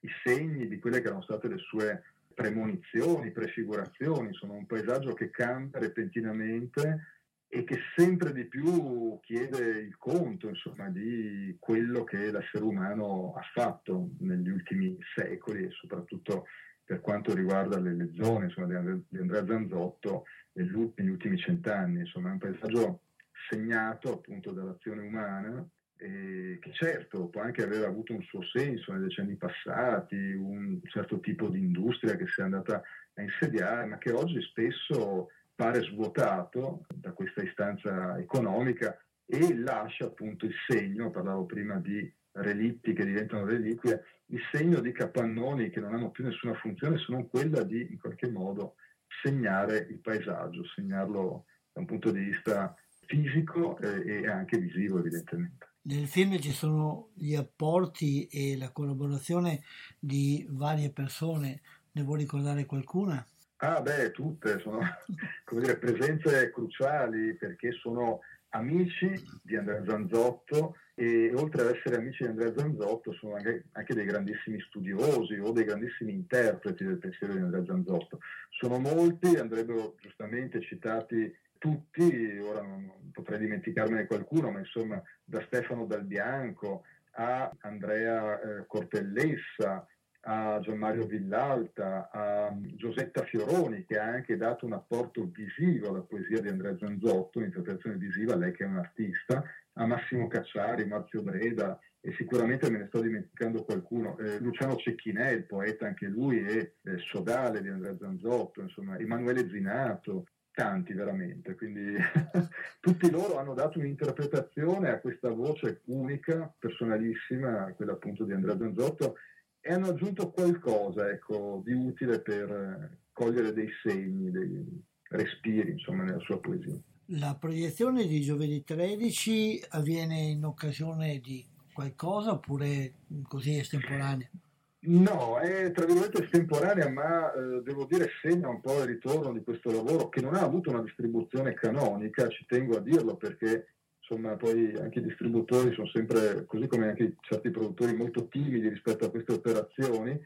i segni di quelle che erano state le sue premonizioni, prefigurazioni, sono un paesaggio che cambia repentinamente e che sempre di più chiede il conto insomma, di quello che l'essere umano ha fatto negli ultimi secoli e soprattutto per quanto riguarda le, le zone insomma, di, Andrea, Zanzotto negli ultimi cent'anni. Insomma, è un paesaggio segnato appunto dall'azione umana eh, che certo può anche aver avuto un suo senso nei decenni passati, un certo tipo di industria che si è andata a insediare, ma che oggi spesso pare svuotato da questa istanza economica e lascia appunto il segno, parlavo prima di relitti che diventano reliquie, il segno di capannoni che non hanno più nessuna funzione se non quella di in qualche modo segnare il paesaggio, segnarlo da un punto di vista fisico e anche visivo evidentemente. Nel film ci sono gli apporti e la collaborazione di varie persone, ne vuoi ricordare qualcuna? Ah beh, tutte sono dire, presenze cruciali perché sono amici di Andrea Zanzotto e oltre ad essere amici di Andrea Zanzotto sono anche, anche, dei grandissimi studiosi o dei grandissimi interpreti del pensiero di Andrea Zanzotto. Sono molti, andrebbero giustamente citati tutti, ora non potrei dimenticarmene qualcuno, ma insomma da Stefano Dal Bianco a Andrea eh, Cortellessa, a Gianmario Villalta, a Giosetta Fioroni che ha anche dato un apporto visivo alla poesia di Andrea Zanzotto, un'interpretazione visiva, lei che è un artista, a Massimo Cacciari, Marzio Breda e sicuramente me ne sto dimenticando qualcuno, eh, Luciano Cecchinè, il poeta anche lui, e eh, Sodale di Andrea Zanzotto, insomma Emanuele Zinato, tanti veramente, quindi tutti loro hanno dato un'interpretazione a questa voce unica, personalissima, quella appunto di Andrea Zanzotto, e hanno aggiunto qualcosa ecco, di utile per eh, cogliere dei segni, dei respiri insomma, nella sua poesia. La proiezione di giovedì 13 avviene in occasione di qualcosa oppure così estemporanea? No, è tra virgolette estemporanea, ma eh, devo dire segna un po' il ritorno di questo lavoro che non ha avuto una distribuzione canonica, ci tengo a dirlo perché insomma poi anche i distributori sono sempre, così come anche certi produttori, molto timidi rispetto a queste operazioni,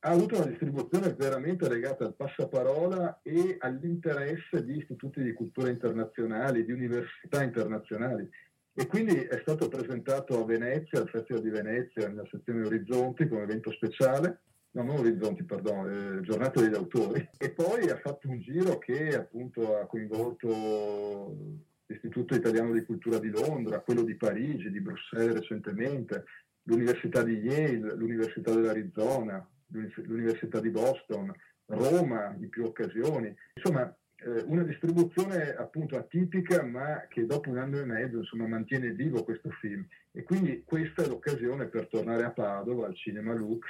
ha avuto una distribuzione veramente legata al passaparola e all'interesse di istituti di cultura internazionali, di università internazionali. E quindi è stato presentato a Venezia, al Festival di Venezia, nella sezione Orizzonti, come evento speciale, no, non Orizzonti, perdono, eh, Giornata degli Autori, e poi ha fatto un giro che appunto ha coinvolto l'Istituto Italiano di Cultura di Londra, quello di Parigi, di Bruxelles recentemente, l'Università di Yale, l'Università dell'Arizona, l'Università di Boston, Roma in più occasioni. Insomma, eh, una distribuzione appunto atipica ma che dopo un anno e mezzo insomma, mantiene vivo questo film e quindi questa è l'occasione per tornare a Padova al Cinema Lux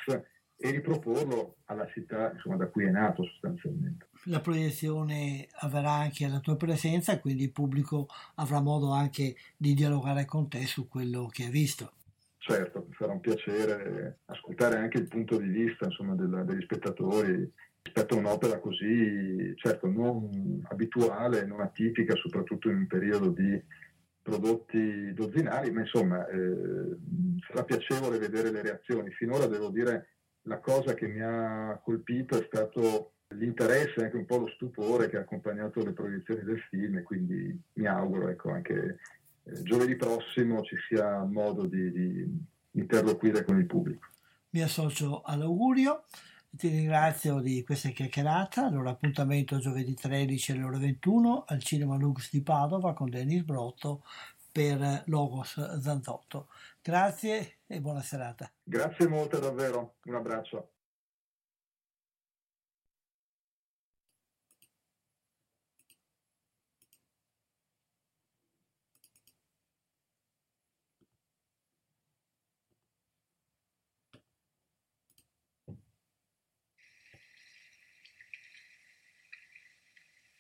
e riproporlo alla città insomma, da cui è nato sostanzialmente. La proiezione avverrà anche alla tua presenza, quindi il pubblico avrà modo anche di dialogare con te su quello che ha visto. Certo, mi farà un piacere ascoltare anche il punto di vista insomma, del, degli spettatori rispetto a un'opera così, certo, non abituale, non atipica, soprattutto in un periodo di prodotti dozzinali, ma insomma eh, sarà piacevole vedere le reazioni. Finora devo dire la cosa che mi ha colpito è stato l'interesse e anche un po' lo stupore che ha accompagnato le proiezioni del film e quindi mi auguro ecco, anche eh, giovedì prossimo ci sia modo di, di interloquire con il pubblico. Mi associo all'augurio. Ti ringrazio di questa chiacchierata. Allora, appuntamento giovedì 13 alle ore 21 al Cinema Lux di Padova con Denis Brotto per Logos Zanzotto. Grazie e buona serata. Grazie molte davvero, un abbraccio.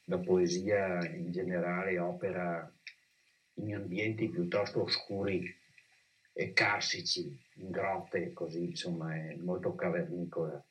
La poesia in generale opera in ambienti piuttosto oscuri e carsici, in grotte, così insomma è molto cavernicola.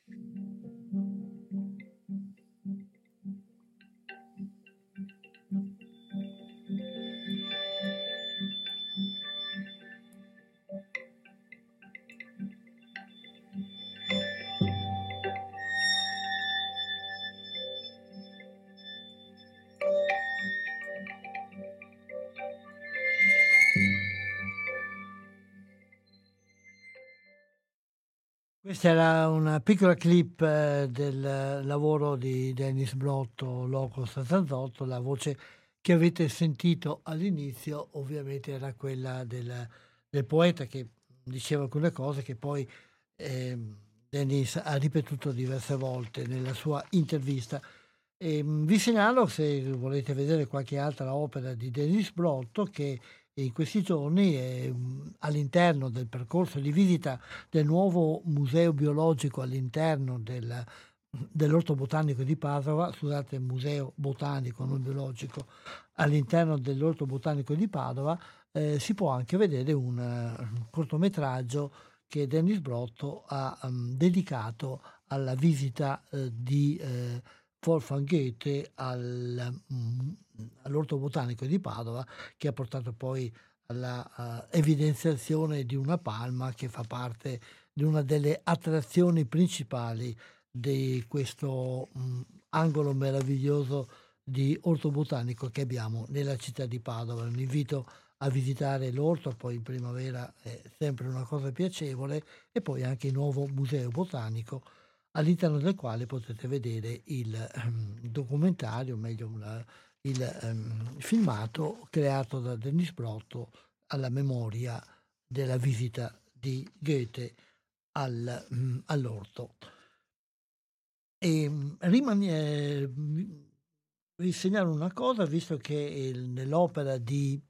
Questa era una piccola clip eh, del lavoro di Dennis Brotto, Loco 78, la voce che avete sentito all'inizio ovviamente era quella del, del poeta che diceva alcune cose che poi eh, Dennis ha ripetuto diverse volte nella sua intervista. E, ehm, vi segnalo, se volete vedere qualche altra opera di Dennis Brotto, che in questi giorni eh, all'interno del percorso di visita del nuovo museo biologico all'interno del, dell'Orto Botanico di Padova, scusate, museo botanico, non biologico, all'interno dell'Orto Botanico di Padova, eh, si può anche vedere un, un cortometraggio che Dennis Brotto ha um, dedicato alla visita eh, di eh, Wolfgang Goethe al, mm, all'Orto Botanico di Padova che ha portato poi alla uh, evidenziazione di una palma che fa parte di una delle attrazioni principali di questo um, angolo meraviglioso di orto botanico che abbiamo nella città di Padova. Un invito a visitare l'orto, poi in primavera è sempre una cosa piacevole, e poi anche il nuovo museo botanico all'interno del quale potete vedere il um, documentario, meglio una, il um, filmato creato da Dennis Brotto alla memoria della visita di Goethe al, um, all'orto. E rimane, eh, vi segnalo una cosa, visto che il, nell'opera di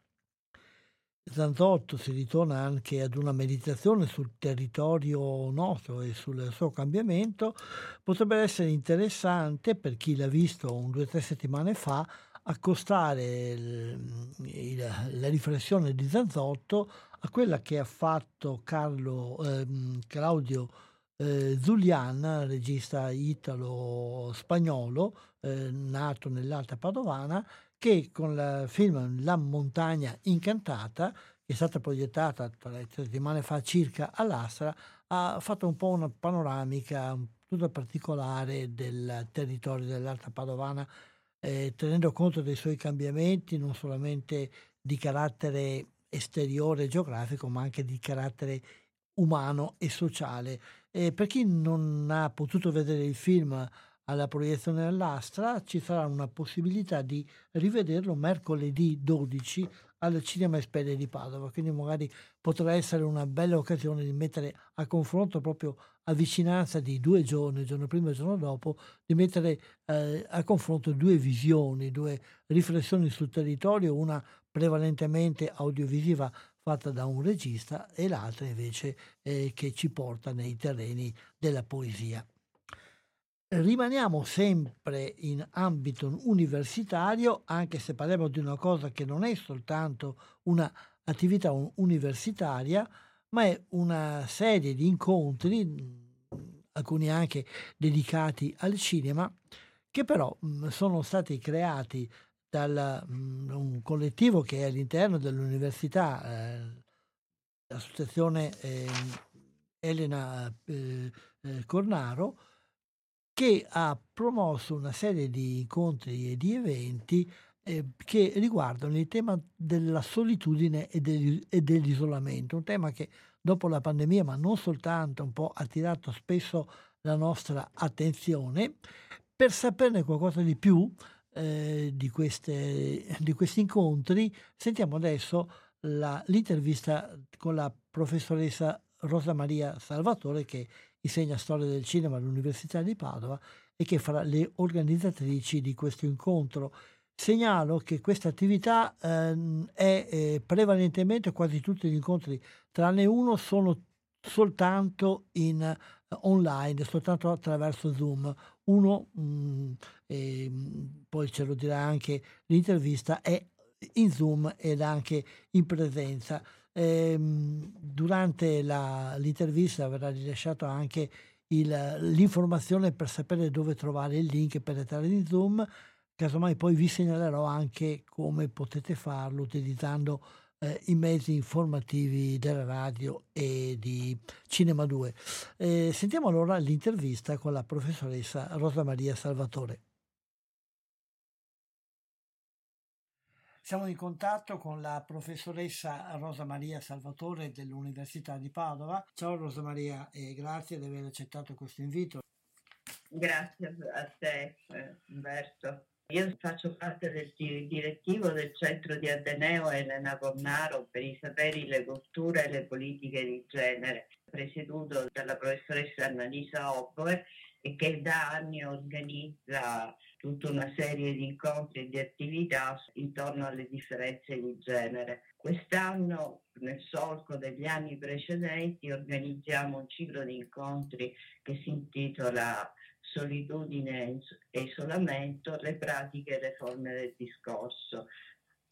Zanzotto si ritorna anche ad una meditazione sul territorio nostro e sul suo cambiamento, potrebbe essere interessante per chi l'ha visto un due o tre settimane fa accostare il, il, la riflessione di Zanzotto a quella che ha fatto Carlo, eh, Claudio eh, Zulian, regista italo-spagnolo, eh, nato nell'Alta Padovana, che con il film La montagna incantata, che è stata proiettata tre settimane fa circa all'Astra, ha fatto un po' una panoramica tutta particolare del territorio dell'Alta Padovana, eh, tenendo conto dei suoi cambiamenti non solamente di carattere esteriore geografico, ma anche di carattere umano e sociale. E per chi non ha potuto vedere il film alla proiezione all'Astra ci sarà una possibilità di rivederlo mercoledì 12 al Cinema Esperia di Padova, quindi magari potrà essere una bella occasione di mettere a confronto proprio a vicinanza di due giorni, giorno prima e giorno dopo, di mettere eh, a confronto due visioni, due riflessioni sul territorio, una prevalentemente audiovisiva fatta da un regista e l'altra invece eh, che ci porta nei terreni della poesia. Rimaniamo sempre in ambito universitario, anche se parliamo di una cosa che non è soltanto un'attività universitaria, ma è una serie di incontri, alcuni anche dedicati al cinema, che però sono stati creati da un collettivo che è all'interno dell'università, eh, l'associazione eh, Elena eh, eh Cornaro, che ha promosso una serie di incontri e di eventi eh, che riguardano il tema della solitudine e, e, dell'isolamento, un tema che dopo la pandemia, ma non soltanto, un po' ha attirato spesso la nostra attenzione. Per saperne qualcosa di più eh, di, queste, di, questi incontri, sentiamo adesso la, l'intervista con la professoressa Rosa Maria Salvatore che insegna storia del cinema all'Università di Padova e che farà le organizzatrici di questo incontro. Segnalo che questa attività ehm, è eh, prevalentemente, quasi tutti gli incontri, tranne uno, sono soltanto in uh, online, soltanto attraverso Zoom. Uno, mh, mm, e, poi ce lo dirà anche l'intervista, è in Zoom ed anche in presenza. E, durante la, l'intervista verrà rilasciato anche il, l'informazione per sapere dove trovare il link per entrare in Zoom. Casomai poi vi segnalerò anche come potete farlo utilizzando eh, i mezzi informativi della radio e di Cinema 2. Eh, sentiamo allora l'intervista con la professoressa Rosa Maria Salvatore. Siamo in contatto con la professoressa Rosa Maria Salvatore dell'Università di Padova. Ciao Rosa Maria e grazie di aver accettato questo invito. Grazie a te Umberto. Io faccio parte del direttivo del centro di Ateneo Elena Cornaro per i saperi, le culture e le politiche di genere, presieduto dalla professoressa Annalisa Oppoe e che da anni organizza tutta una serie di incontri e di attività intorno alle differenze di genere. Quest'anno, nel solco degli anni precedenti, organizziamo un ciclo di incontri che si intitola solitudine e isolamento, le pratiche e le forme del discorso.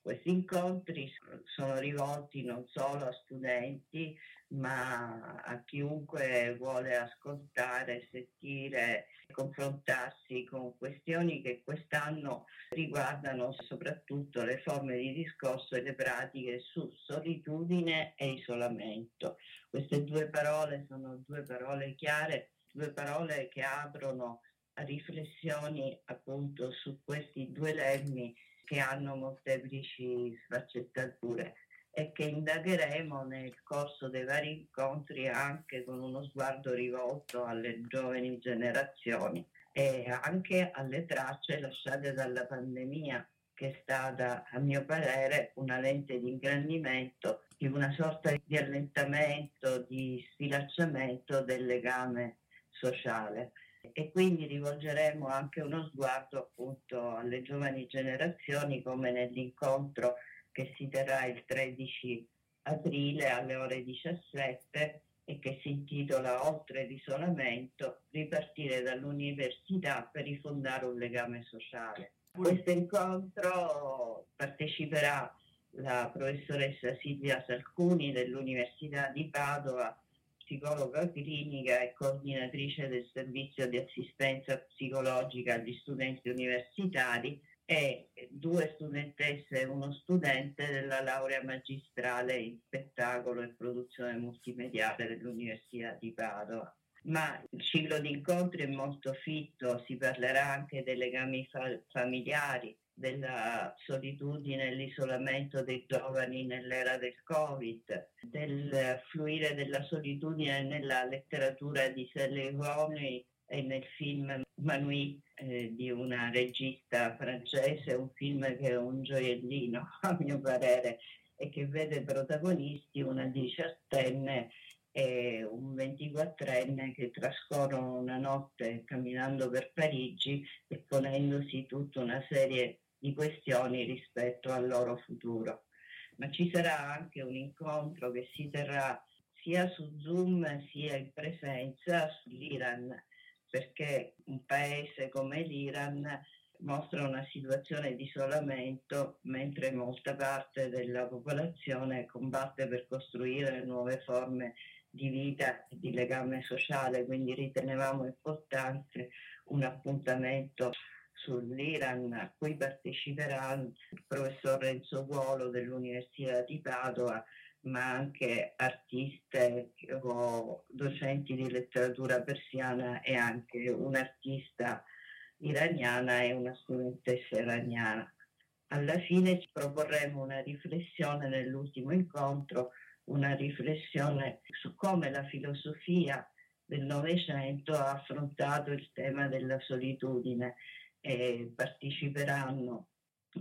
Questi incontri sono rivolti non solo a studenti, ma a chiunque vuole ascoltare, sentire, confrontarsi con questioni che quest'anno riguardano soprattutto le forme di discorso e le pratiche su solitudine e isolamento. Queste due parole sono due parole chiare due parole che aprono a riflessioni appunto su questi due lemmi che hanno molteplici sfaccettature e che indagheremo nel corso dei vari incontri anche con uno sguardo rivolto alle giovani generazioni e anche alle tracce lasciate dalla pandemia che è stata a mio parere una lente di ingrandimento di una sorta di allentamento, di sfilacciamento del legame sociale. E quindi rivolgeremo anche uno sguardo appunto alle giovani generazioni come nell'incontro che si terrà il 13 aprile alle ore 17 e che si intitola Oltre l'isolamento, ripartire dall'università per rifondare un legame sociale. A questo incontro parteciperà la professoressa Silvia Salcuni dell'Università di Padova psicologa clinica e coordinatrice del servizio di assistenza psicologica agli studenti universitari e due studentesse e uno studente della laurea magistrale in spettacolo e produzione multimediale dell'Università di Padova. Ma il ciclo di incontri è molto fitto, si parlerà anche dei legami fa- familiari, della solitudine e l'isolamento dei giovani nell'era del Covid, del fluire della solitudine nella letteratura di Selleivoni e nel film Manui eh, di una regista francese, un film che è un gioiellino a mio parere e che vede protagonisti una diciottenne e un 24enne che trascorrono una notte camminando per Parigi e ponendosi tutta una serie di questioni rispetto al loro futuro. Ma ci sarà anche un incontro che si terrà sia su Zoom sia in presenza sull'Iran, perché un paese come l'Iran mostra una situazione di isolamento mentre molta parte della popolazione combatte per costruire nuove forme di vita e di legame sociale, quindi ritenevamo importante un appuntamento sull'Iran a cui parteciperà il professor Renzo Guolo dell'Università di Padova, ma anche artiste o docenti di letteratura persiana e anche un'artista iraniana e una studentessa iraniana. Alla fine ci proporremo una riflessione nell'ultimo incontro, una riflessione su come la filosofia del Novecento ha affrontato il tema della solitudine eh, parteciperanno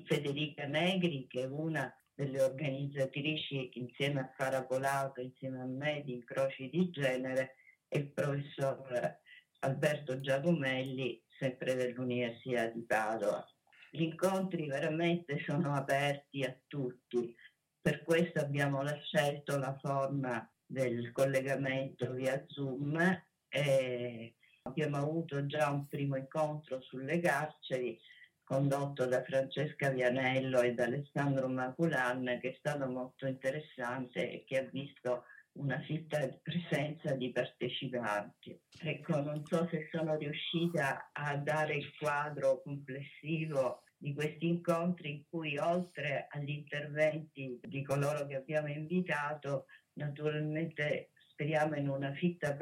Federica Negri, che è una delle organizzatrici insieme a Farapolato, insieme a me di Incroci di Genere, e il professor Alberto Giacomelli, sempre dell'Università di Padova. Gli incontri veramente sono aperti a tutti, per questo abbiamo scelto la forma del collegamento via Zoom e Abbiamo avuto già un primo incontro sulle carceri condotto da Francesca Vianello e da Alessandro Maculan che è stato molto interessante e che ha visto una fitta presenza di partecipanti. Ecco, non so se sono riuscita a dare il quadro complessivo di questi incontri in cui oltre agli interventi di coloro che abbiamo invitato, naturalmente speriamo in una fitta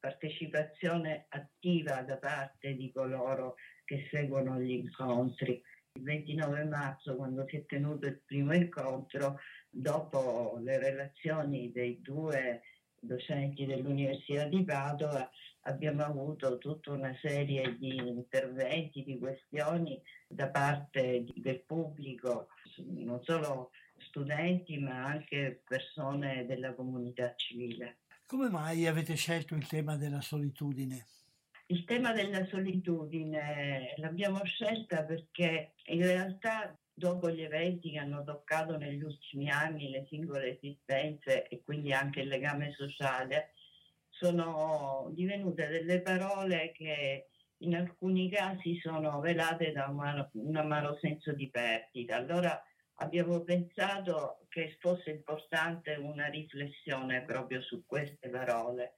partecipazione attiva da parte di coloro che seguono gli incontri. Il 29 marzo, quando si è tenuto il primo incontro, dopo le relazioni dei due docenti dell'Università di Padova, abbiamo avuto tutta una serie di interventi, di questioni da parte del pubblico, non solo studenti ma anche persone della comunità civile. Come mai avete scelto il tema della solitudine? Il tema della solitudine l'abbiamo scelta perché in realtà dopo gli eventi che hanno toccato negli ultimi anni le singole esistenze e quindi anche il legame sociale, sono divenute delle parole che in alcuni casi sono velate da un, un amaro senso di perdita. Allora abbiamo pensato che fosse importante una riflessione proprio su queste parole.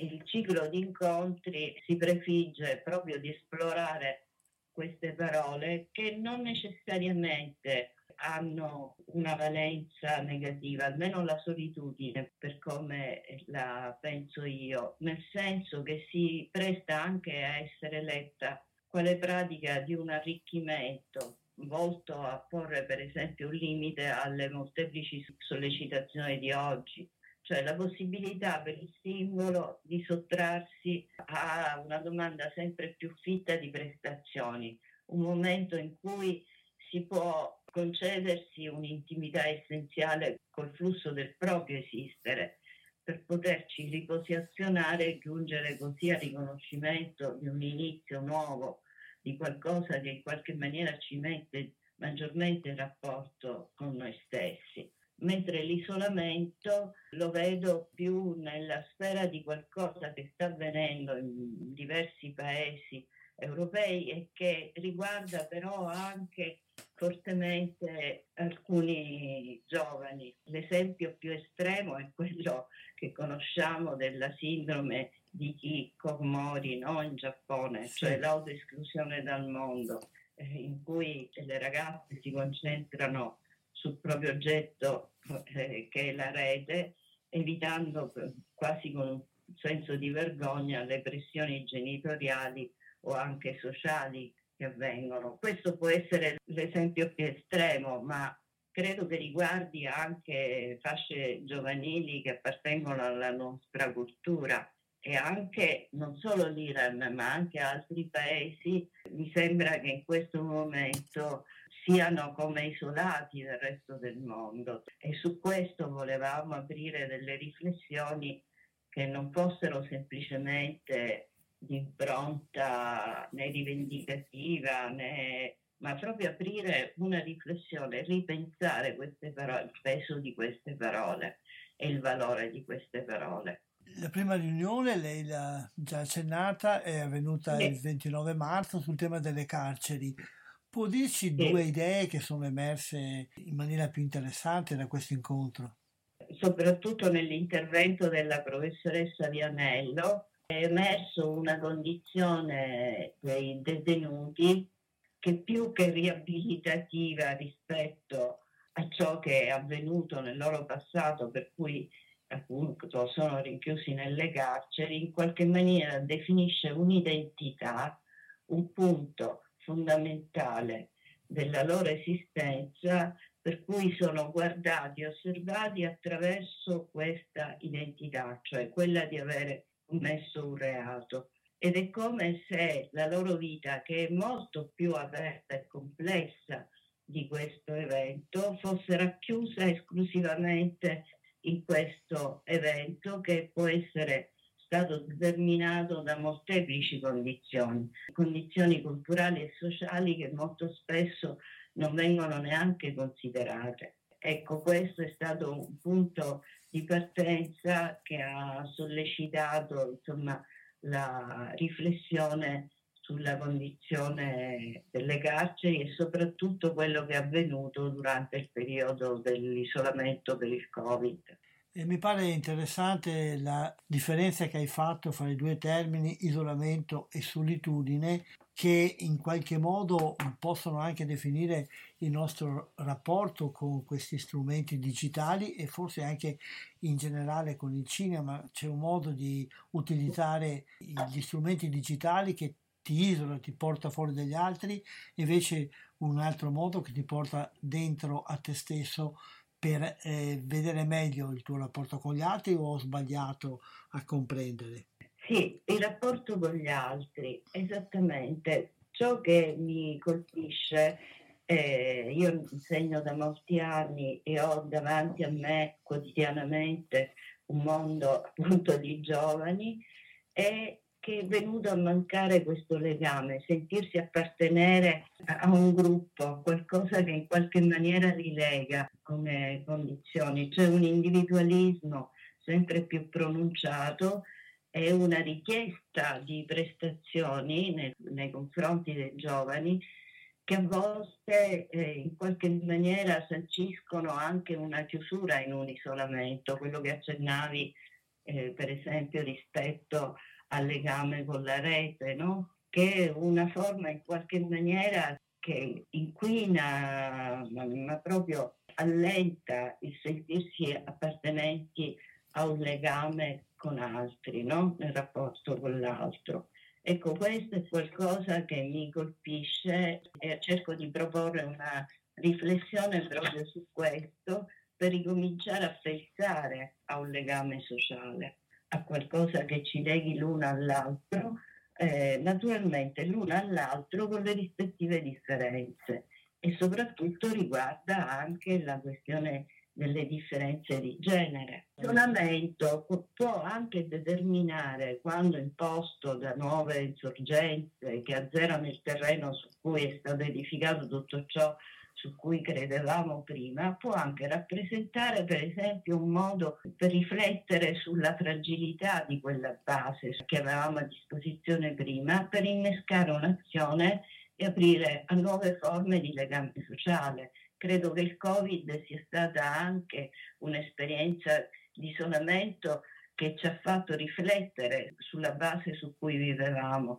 Il ciclo di incontri si prefigge proprio di esplorare queste parole che non necessariamente hanno una valenza negativa, almeno la solitudine per come la penso io, nel senso che si presta anche a essere letta quale pratica di un arricchimento volto a porre per esempio un limite alle molteplici sollecitazioni di oggi, cioè la possibilità per il singolo di sottrarsi a una domanda sempre più fitta di prestazioni, un momento in cui si può concedersi un'intimità essenziale col flusso del proprio esistere per poterci riposizionare e giungere così al riconoscimento di un inizio nuovo, di qualcosa che in qualche maniera ci mette maggiormente in rapporto con noi stessi. Mentre l'isolamento lo vedo più nella sfera di qualcosa che sta avvenendo in diversi paesi europei e che riguarda però anche fortemente alcuni giovani. L'esempio più estremo è quello che conosciamo della sindrome di Hikikomori no? in Giappone, sì. cioè l'autoesclusione dal mondo, eh, in cui le ragazze si concentrano sul proprio oggetto eh, che è la rete, evitando quasi con un senso di vergogna le pressioni genitoriali o anche sociali che avvengono. Questo può essere l'esempio più estremo, ma credo che riguardi anche fasce giovanili che appartengono alla nostra cultura e anche non solo l'Iran ma anche altri paesi mi sembra che in questo momento siano come isolati dal resto del mondo e su questo volevamo aprire delle riflessioni che non fossero semplicemente di impronta né rivendicativa né ma proprio aprire una riflessione, ripensare queste parole, il peso di queste parole e il valore di queste parole. La prima riunione, lei l'ha già accennata, è avvenuta sì. il 29 marzo sul tema delle carceri. Può dirci due idee che sono emerse in maniera più interessante da questo incontro? Soprattutto nell'intervento della professoressa Vianello, è emerso una condizione dei detenuti che più che riabilitativa rispetto a ciò che è avvenuto nel loro passato, per cui appunto sono rinchiusi nelle carceri, in qualche maniera definisce un'identità, un punto fondamentale della loro esistenza per cui sono guardati, osservati attraverso questa identità, cioè quella di avere commesso un reato. Ed è come se la loro vita, che è molto più aperta e complessa di questo evento, fosse racchiusa esclusivamente in questo evento che può essere stato determinato da molteplici condizioni, condizioni culturali e sociali che molto spesso non vengono neanche considerate. Ecco, questo è stato un punto di partenza che ha sollecitato insomma, la riflessione sulla condizione delle carceri e soprattutto quello che è avvenuto durante il periodo dell'isolamento per il Covid. E mi pare interessante la differenza che hai fatto fra i due termini isolamento e solitudine che in qualche modo possono anche definire il nostro rapporto con questi strumenti digitali e forse anche in generale con il cinema. C'è un modo di utilizzare gli strumenti digitali che ti isola, ti porta fuori dagli altri, invece un altro modo che ti porta dentro a te stesso per eh, vedere meglio il tuo rapporto con gli altri o ho sbagliato a comprendere? Sì, il rapporto con gli altri, esattamente. Ciò che mi colpisce, eh, io insegno da molti anni e ho davanti a me quotidianamente un mondo appunto di giovani, è che è venuto a mancare questo legame, sentirsi appartenere a un gruppo, qualcosa che in qualche maniera li lega come condizioni. C'è un individualismo sempre più pronunciato e una richiesta di prestazioni nei, nei confronti dei giovani che a volte eh, in qualche maniera sanciscono anche una chiusura in un isolamento, quello che accennavi eh, per esempio rispetto al legame con la rete, no? che è una forma in qualche maniera che inquina, ma, ma proprio allenta il sentirsi appartenenti a un legame con altri, no? nel rapporto con l'altro. Ecco, questo è qualcosa che mi colpisce e cerco di proporre una riflessione proprio su questo per ricominciare a pensare a un legame sociale a qualcosa che ci leghi l'uno all'altro, eh, naturalmente l'uno all'altro con le rispettive differenze e soprattutto riguarda anche la questione delle differenze di genere. Il ragionamento può anche determinare, quando imposto da nuove insorgenze che azzerano il terreno su cui è stato edificato tutto ciò su cui credevamo prima, può anche rappresentare per esempio un modo per riflettere sulla fragilità di quella base che avevamo a disposizione prima, per innescare un'azione e aprire a nuove forme di legame sociale. Credo che il Covid sia stata anche un'esperienza di isolamento che ci ha fatto riflettere sulla base su cui vivevamo,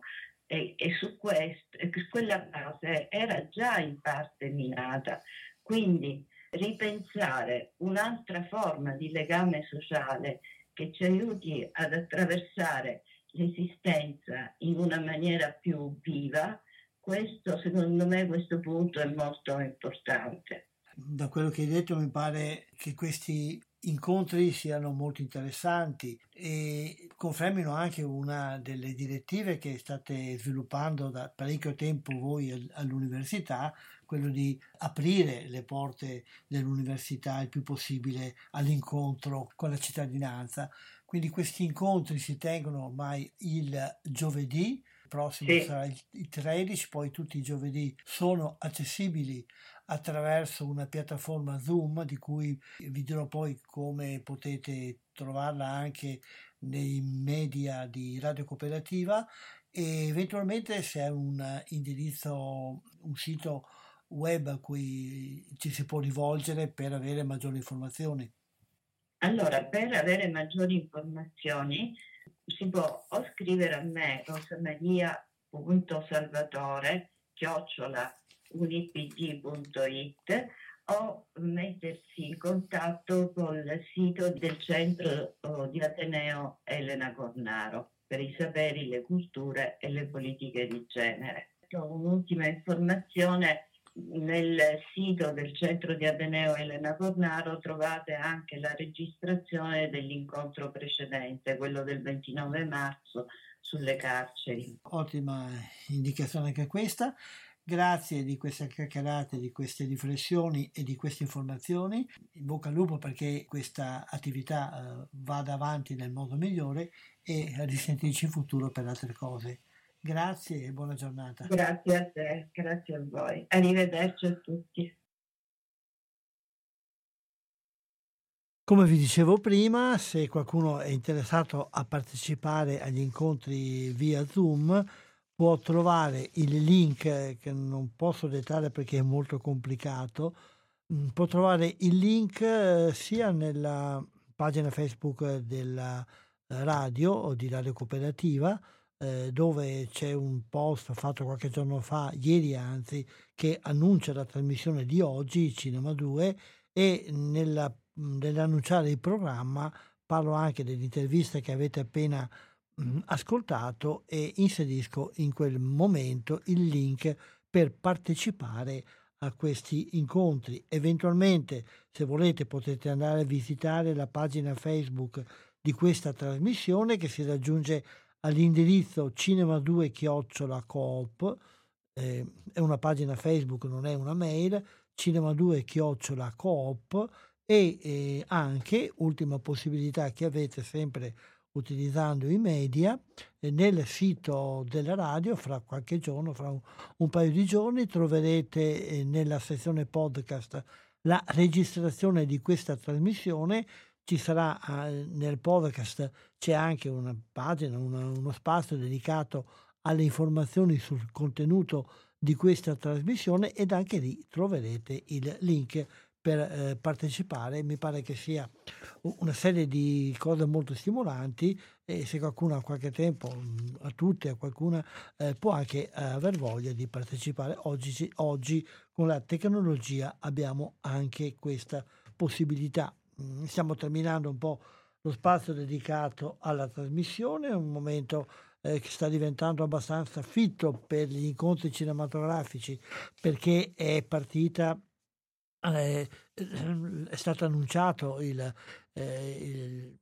e, e su questo, quella base era già in parte minata. Quindi ripensare un'altra forma di legame sociale che ci aiuti ad attraversare l'esistenza in una maniera più viva, questo secondo me questo punto è molto importante. Da quello che hai detto mi pare che questi incontri siano molto interessanti e confermino anche una delle direttive che state sviluppando da parecchio tempo voi all'università, quello di aprire le porte dell'università il più possibile all'incontro con la cittadinanza. Quindi questi incontri si tengono ormai il giovedì, prossimo sì. sarà il 13, poi tutti i giovedì sono accessibili attraverso una piattaforma Zoom di cui vi dirò poi come potete trovarla anche nei media di Radio Cooperativa e eventualmente se è un indirizzo, un sito web a cui ci si può rivolgere per avere maggiori informazioni. Allora, per avere maggiori informazioni si può o scrivere a me rosamaria.salvatore chiocciola unipg.it o mettersi in contatto col sito del centro oh, di Ateneo Elena Cornaro per i saperi, le culture e le politiche di genere. Un'ultima informazione, nel sito del centro di Ateneo Elena Cornaro trovate anche la registrazione dell'incontro precedente, quello del 29 marzo sulle carceri. Ottima indicazione anche questa. Grazie di queste chiacchierate, di queste riflessioni e di queste informazioni. In bocca al lupo perché questa attività eh, vada avanti nel modo migliore e a risentirci in futuro per altre cose. Grazie e buona giornata. Grazie a te, grazie a voi. Arrivederci a tutti. Come vi dicevo prima, se qualcuno è interessato a partecipare agli incontri via Zoom, può trovare il link che non posso dettare perché è molto complicato. Mm, può trovare il link eh, sia nella pagina Facebook della radio o di Radio Cooperativa, eh, dove c'è un post fatto qualche giorno fa, ieri anzi, che annuncia la trasmissione di oggi, Cinema 2, e nella, nell'annunciare il programma parlo anche dell'intervista che avete appena ascoltato e inserisco in quel momento il link per partecipare a questi incontri. Eventualmente, se volete, potete andare a visitare la pagina Facebook di questa trasmissione che si raggiunge all'indirizzo cinema2 chiocciola coop, eh, è una pagina Facebook, non è una mail, cinema2 chiocciola coop e eh, anche, ultima possibilità che avete sempre utilizzando i media, eh, nel sito della radio, fra qualche giorno, fra un, un paio di giorni, troverete eh, nella sezione podcast la registrazione di questa trasmissione. Ci sarà eh, nel podcast c'è anche una pagina, una, uno spazio dedicato alle informazioni sul contenuto di questa trasmissione ed anche lì troverete il link per eh, partecipare. Mi pare che sia una serie di cose molto stimolanti e se qualcuno ha qualche tempo, mm, a tutti, a qualcuna, eh, può anche eh, aver voglia di partecipare. Oggi, oggi con la tecnologia abbiamo anche questa possibilità. Mm, stiamo terminando un po' lo spazio dedicato alla trasmissione, un momento eh, che sta diventando abbastanza fitto per gli incontri cinematografici perché è partita, eh, è stato annunciato il, eh, il,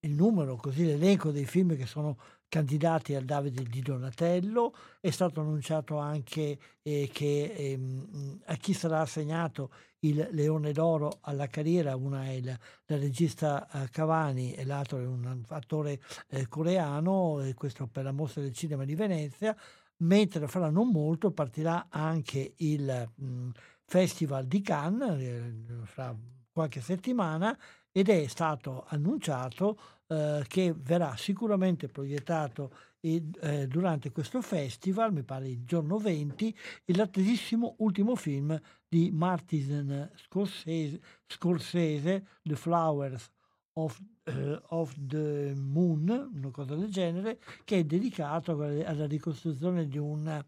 il numero, così l'elenco dei film che sono candidati al Davide di Donatello, è stato annunciato anche eh, che ehm, a chi sarà assegnato il Leone d'Oro alla carriera, una è la, la regista eh, Cavani e l'altro è un attore eh, coreano, e questo per la mostra del cinema di Venezia, mentre fra non molto partirà anche il mh, Festival di Cannes, eh, fra qualche settimana, ed è stato annunciato eh, che verrà sicuramente proiettato eh, durante questo festival, mi pare il giorno 20, l'attesissimo ultimo film di Martin Scorsese, Scorsese The Flowers of, uh, of, the Moon, una cosa del genere, che è dedicato alla ricostruzione di una,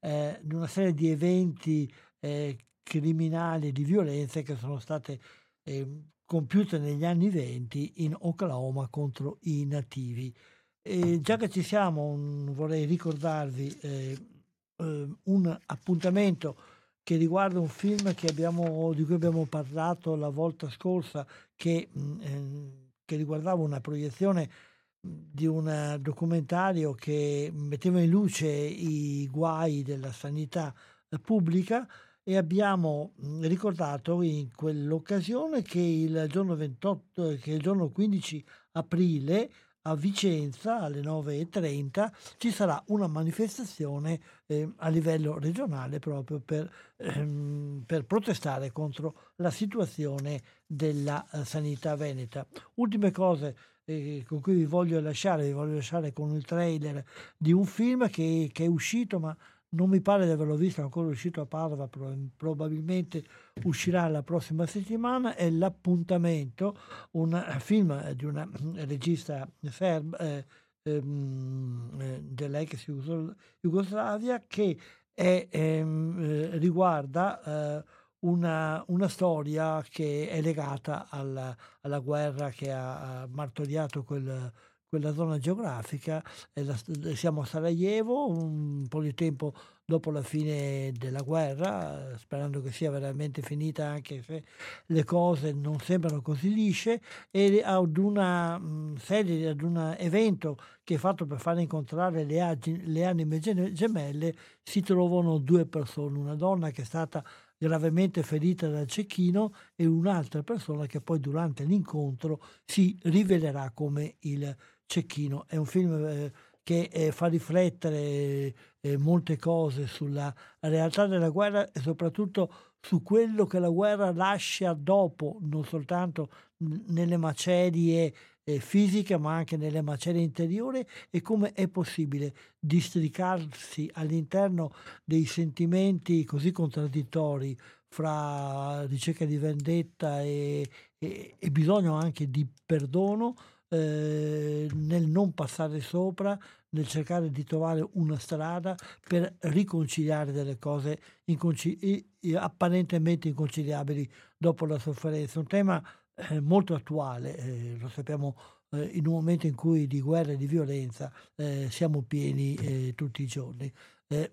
eh, di una serie di eventi eh, criminali di violenza che sono state eh, compiute negli anni 20 in Oklahoma contro i nativi. E già che ci siamo, un, vorrei ricordarvi eh, eh, un appuntamento che riguarda un film abbiamo, di cui abbiamo parlato la volta scorsa, che, mh, eh, che riguardava una proiezione di un documentario che metteva in luce i guai della sanità pubblica e abbiamo ricordato in quell'occasione che il giorno, 28, che il giorno 15 aprile a Vicenza alle 9.30 ci sarà una manifestazione eh, a livello regionale proprio per, ehm, per, protestare contro la situazione della eh, sanità veneta. Ultime cose eh, con cui vi voglio lasciare, vi voglio lasciare con il trailer di un film che, che è uscito ma non mi pare di averlo visto ancora uscito a Padova, probabilmente uscirà la prossima settimana, è L'appuntamento, un film di una regista serba eh, ehm, eh, dell'ex Jugoslavia che è, ehm, eh, riguarda una, una, storia che è legata alla, alla guerra che ha, ha martoriato quel quella zona geografica, siamo a Sarajevo un po' di tempo dopo la fine della guerra, sperando che sia veramente finita anche se le cose non sembrano così lisce, e ad una serie, ad un evento che è fatto per far incontrare le, le anime gemelle, si trovano due persone, una donna che è stata gravemente ferita dal cecchino e un'altra persona che poi durante l'incontro si rivelerà come il Cecchino. È un film eh, che eh, fa riflettere eh, molte cose sulla realtà della guerra e soprattutto su quello che la guerra lascia dopo, non soltanto nelle macerie fisiche ma anche nelle macerie interiori e come è possibile districarsi all'interno dei sentimenti così contraddittori fra ricerca di vendetta e, e, e bisogno anche di perdono eh, nel non passare sopra, nel cercare di trovare una strada per riconciliare delle cose inconci- apparentemente inconciliabili dopo la sofferenza. Un tema eh, molto attuale, eh, lo sappiamo eh, in un momento in cui di guerra e di violenza eh, siamo pieni eh, tutti i giorni.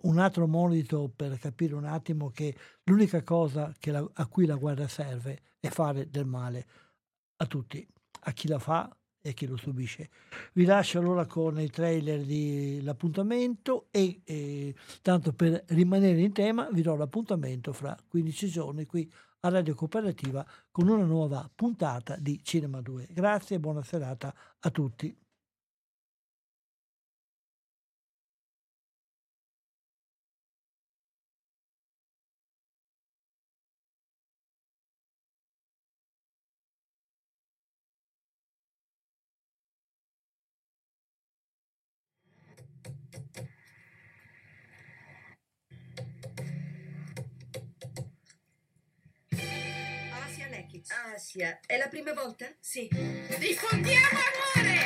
un altro monito per capire un attimo che l'unica cosa che la, a cui la guerra serve è fare del male a tutti, a chi la fa e chi lo subisce. Vi lascio allora con il trailer di l'appuntamento e eh, tanto per rimanere in tema vi do l'appuntamento fra 15 giorni qui a Radio Cooperativa con una nuova puntata di Cinema 2. Grazie e buona serata a tutti. Asia, è la prima volta? Sì. Diffondiamo amore!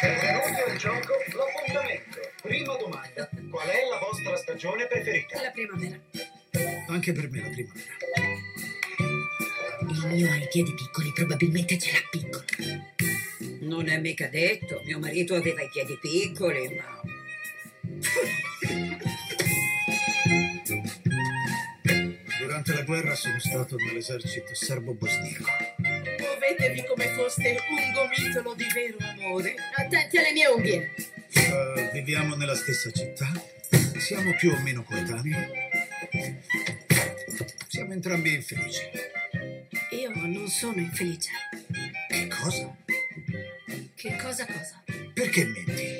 Benvenuti al gioco L'appuntamento. Prima domanda. Qual è la vostra stagione preferita? La primavera. Anche per me la primavera. Il mio ha i piedi piccoli, probabilmente ce l'ha piccolo. Non è mica detto. Mio marito aveva i piedi piccoli, ma... Durante la guerra sono stato nell'esercito serbo-bosniaco. Muovetevi come foste un gomitolo di vero amore. Attenti alle mie unghie. Uh, viviamo nella stessa città. Siamo più o meno coetanei. Siamo entrambi infelici. Io non sono infelice. Che cosa? Che cosa cosa? Perché menti?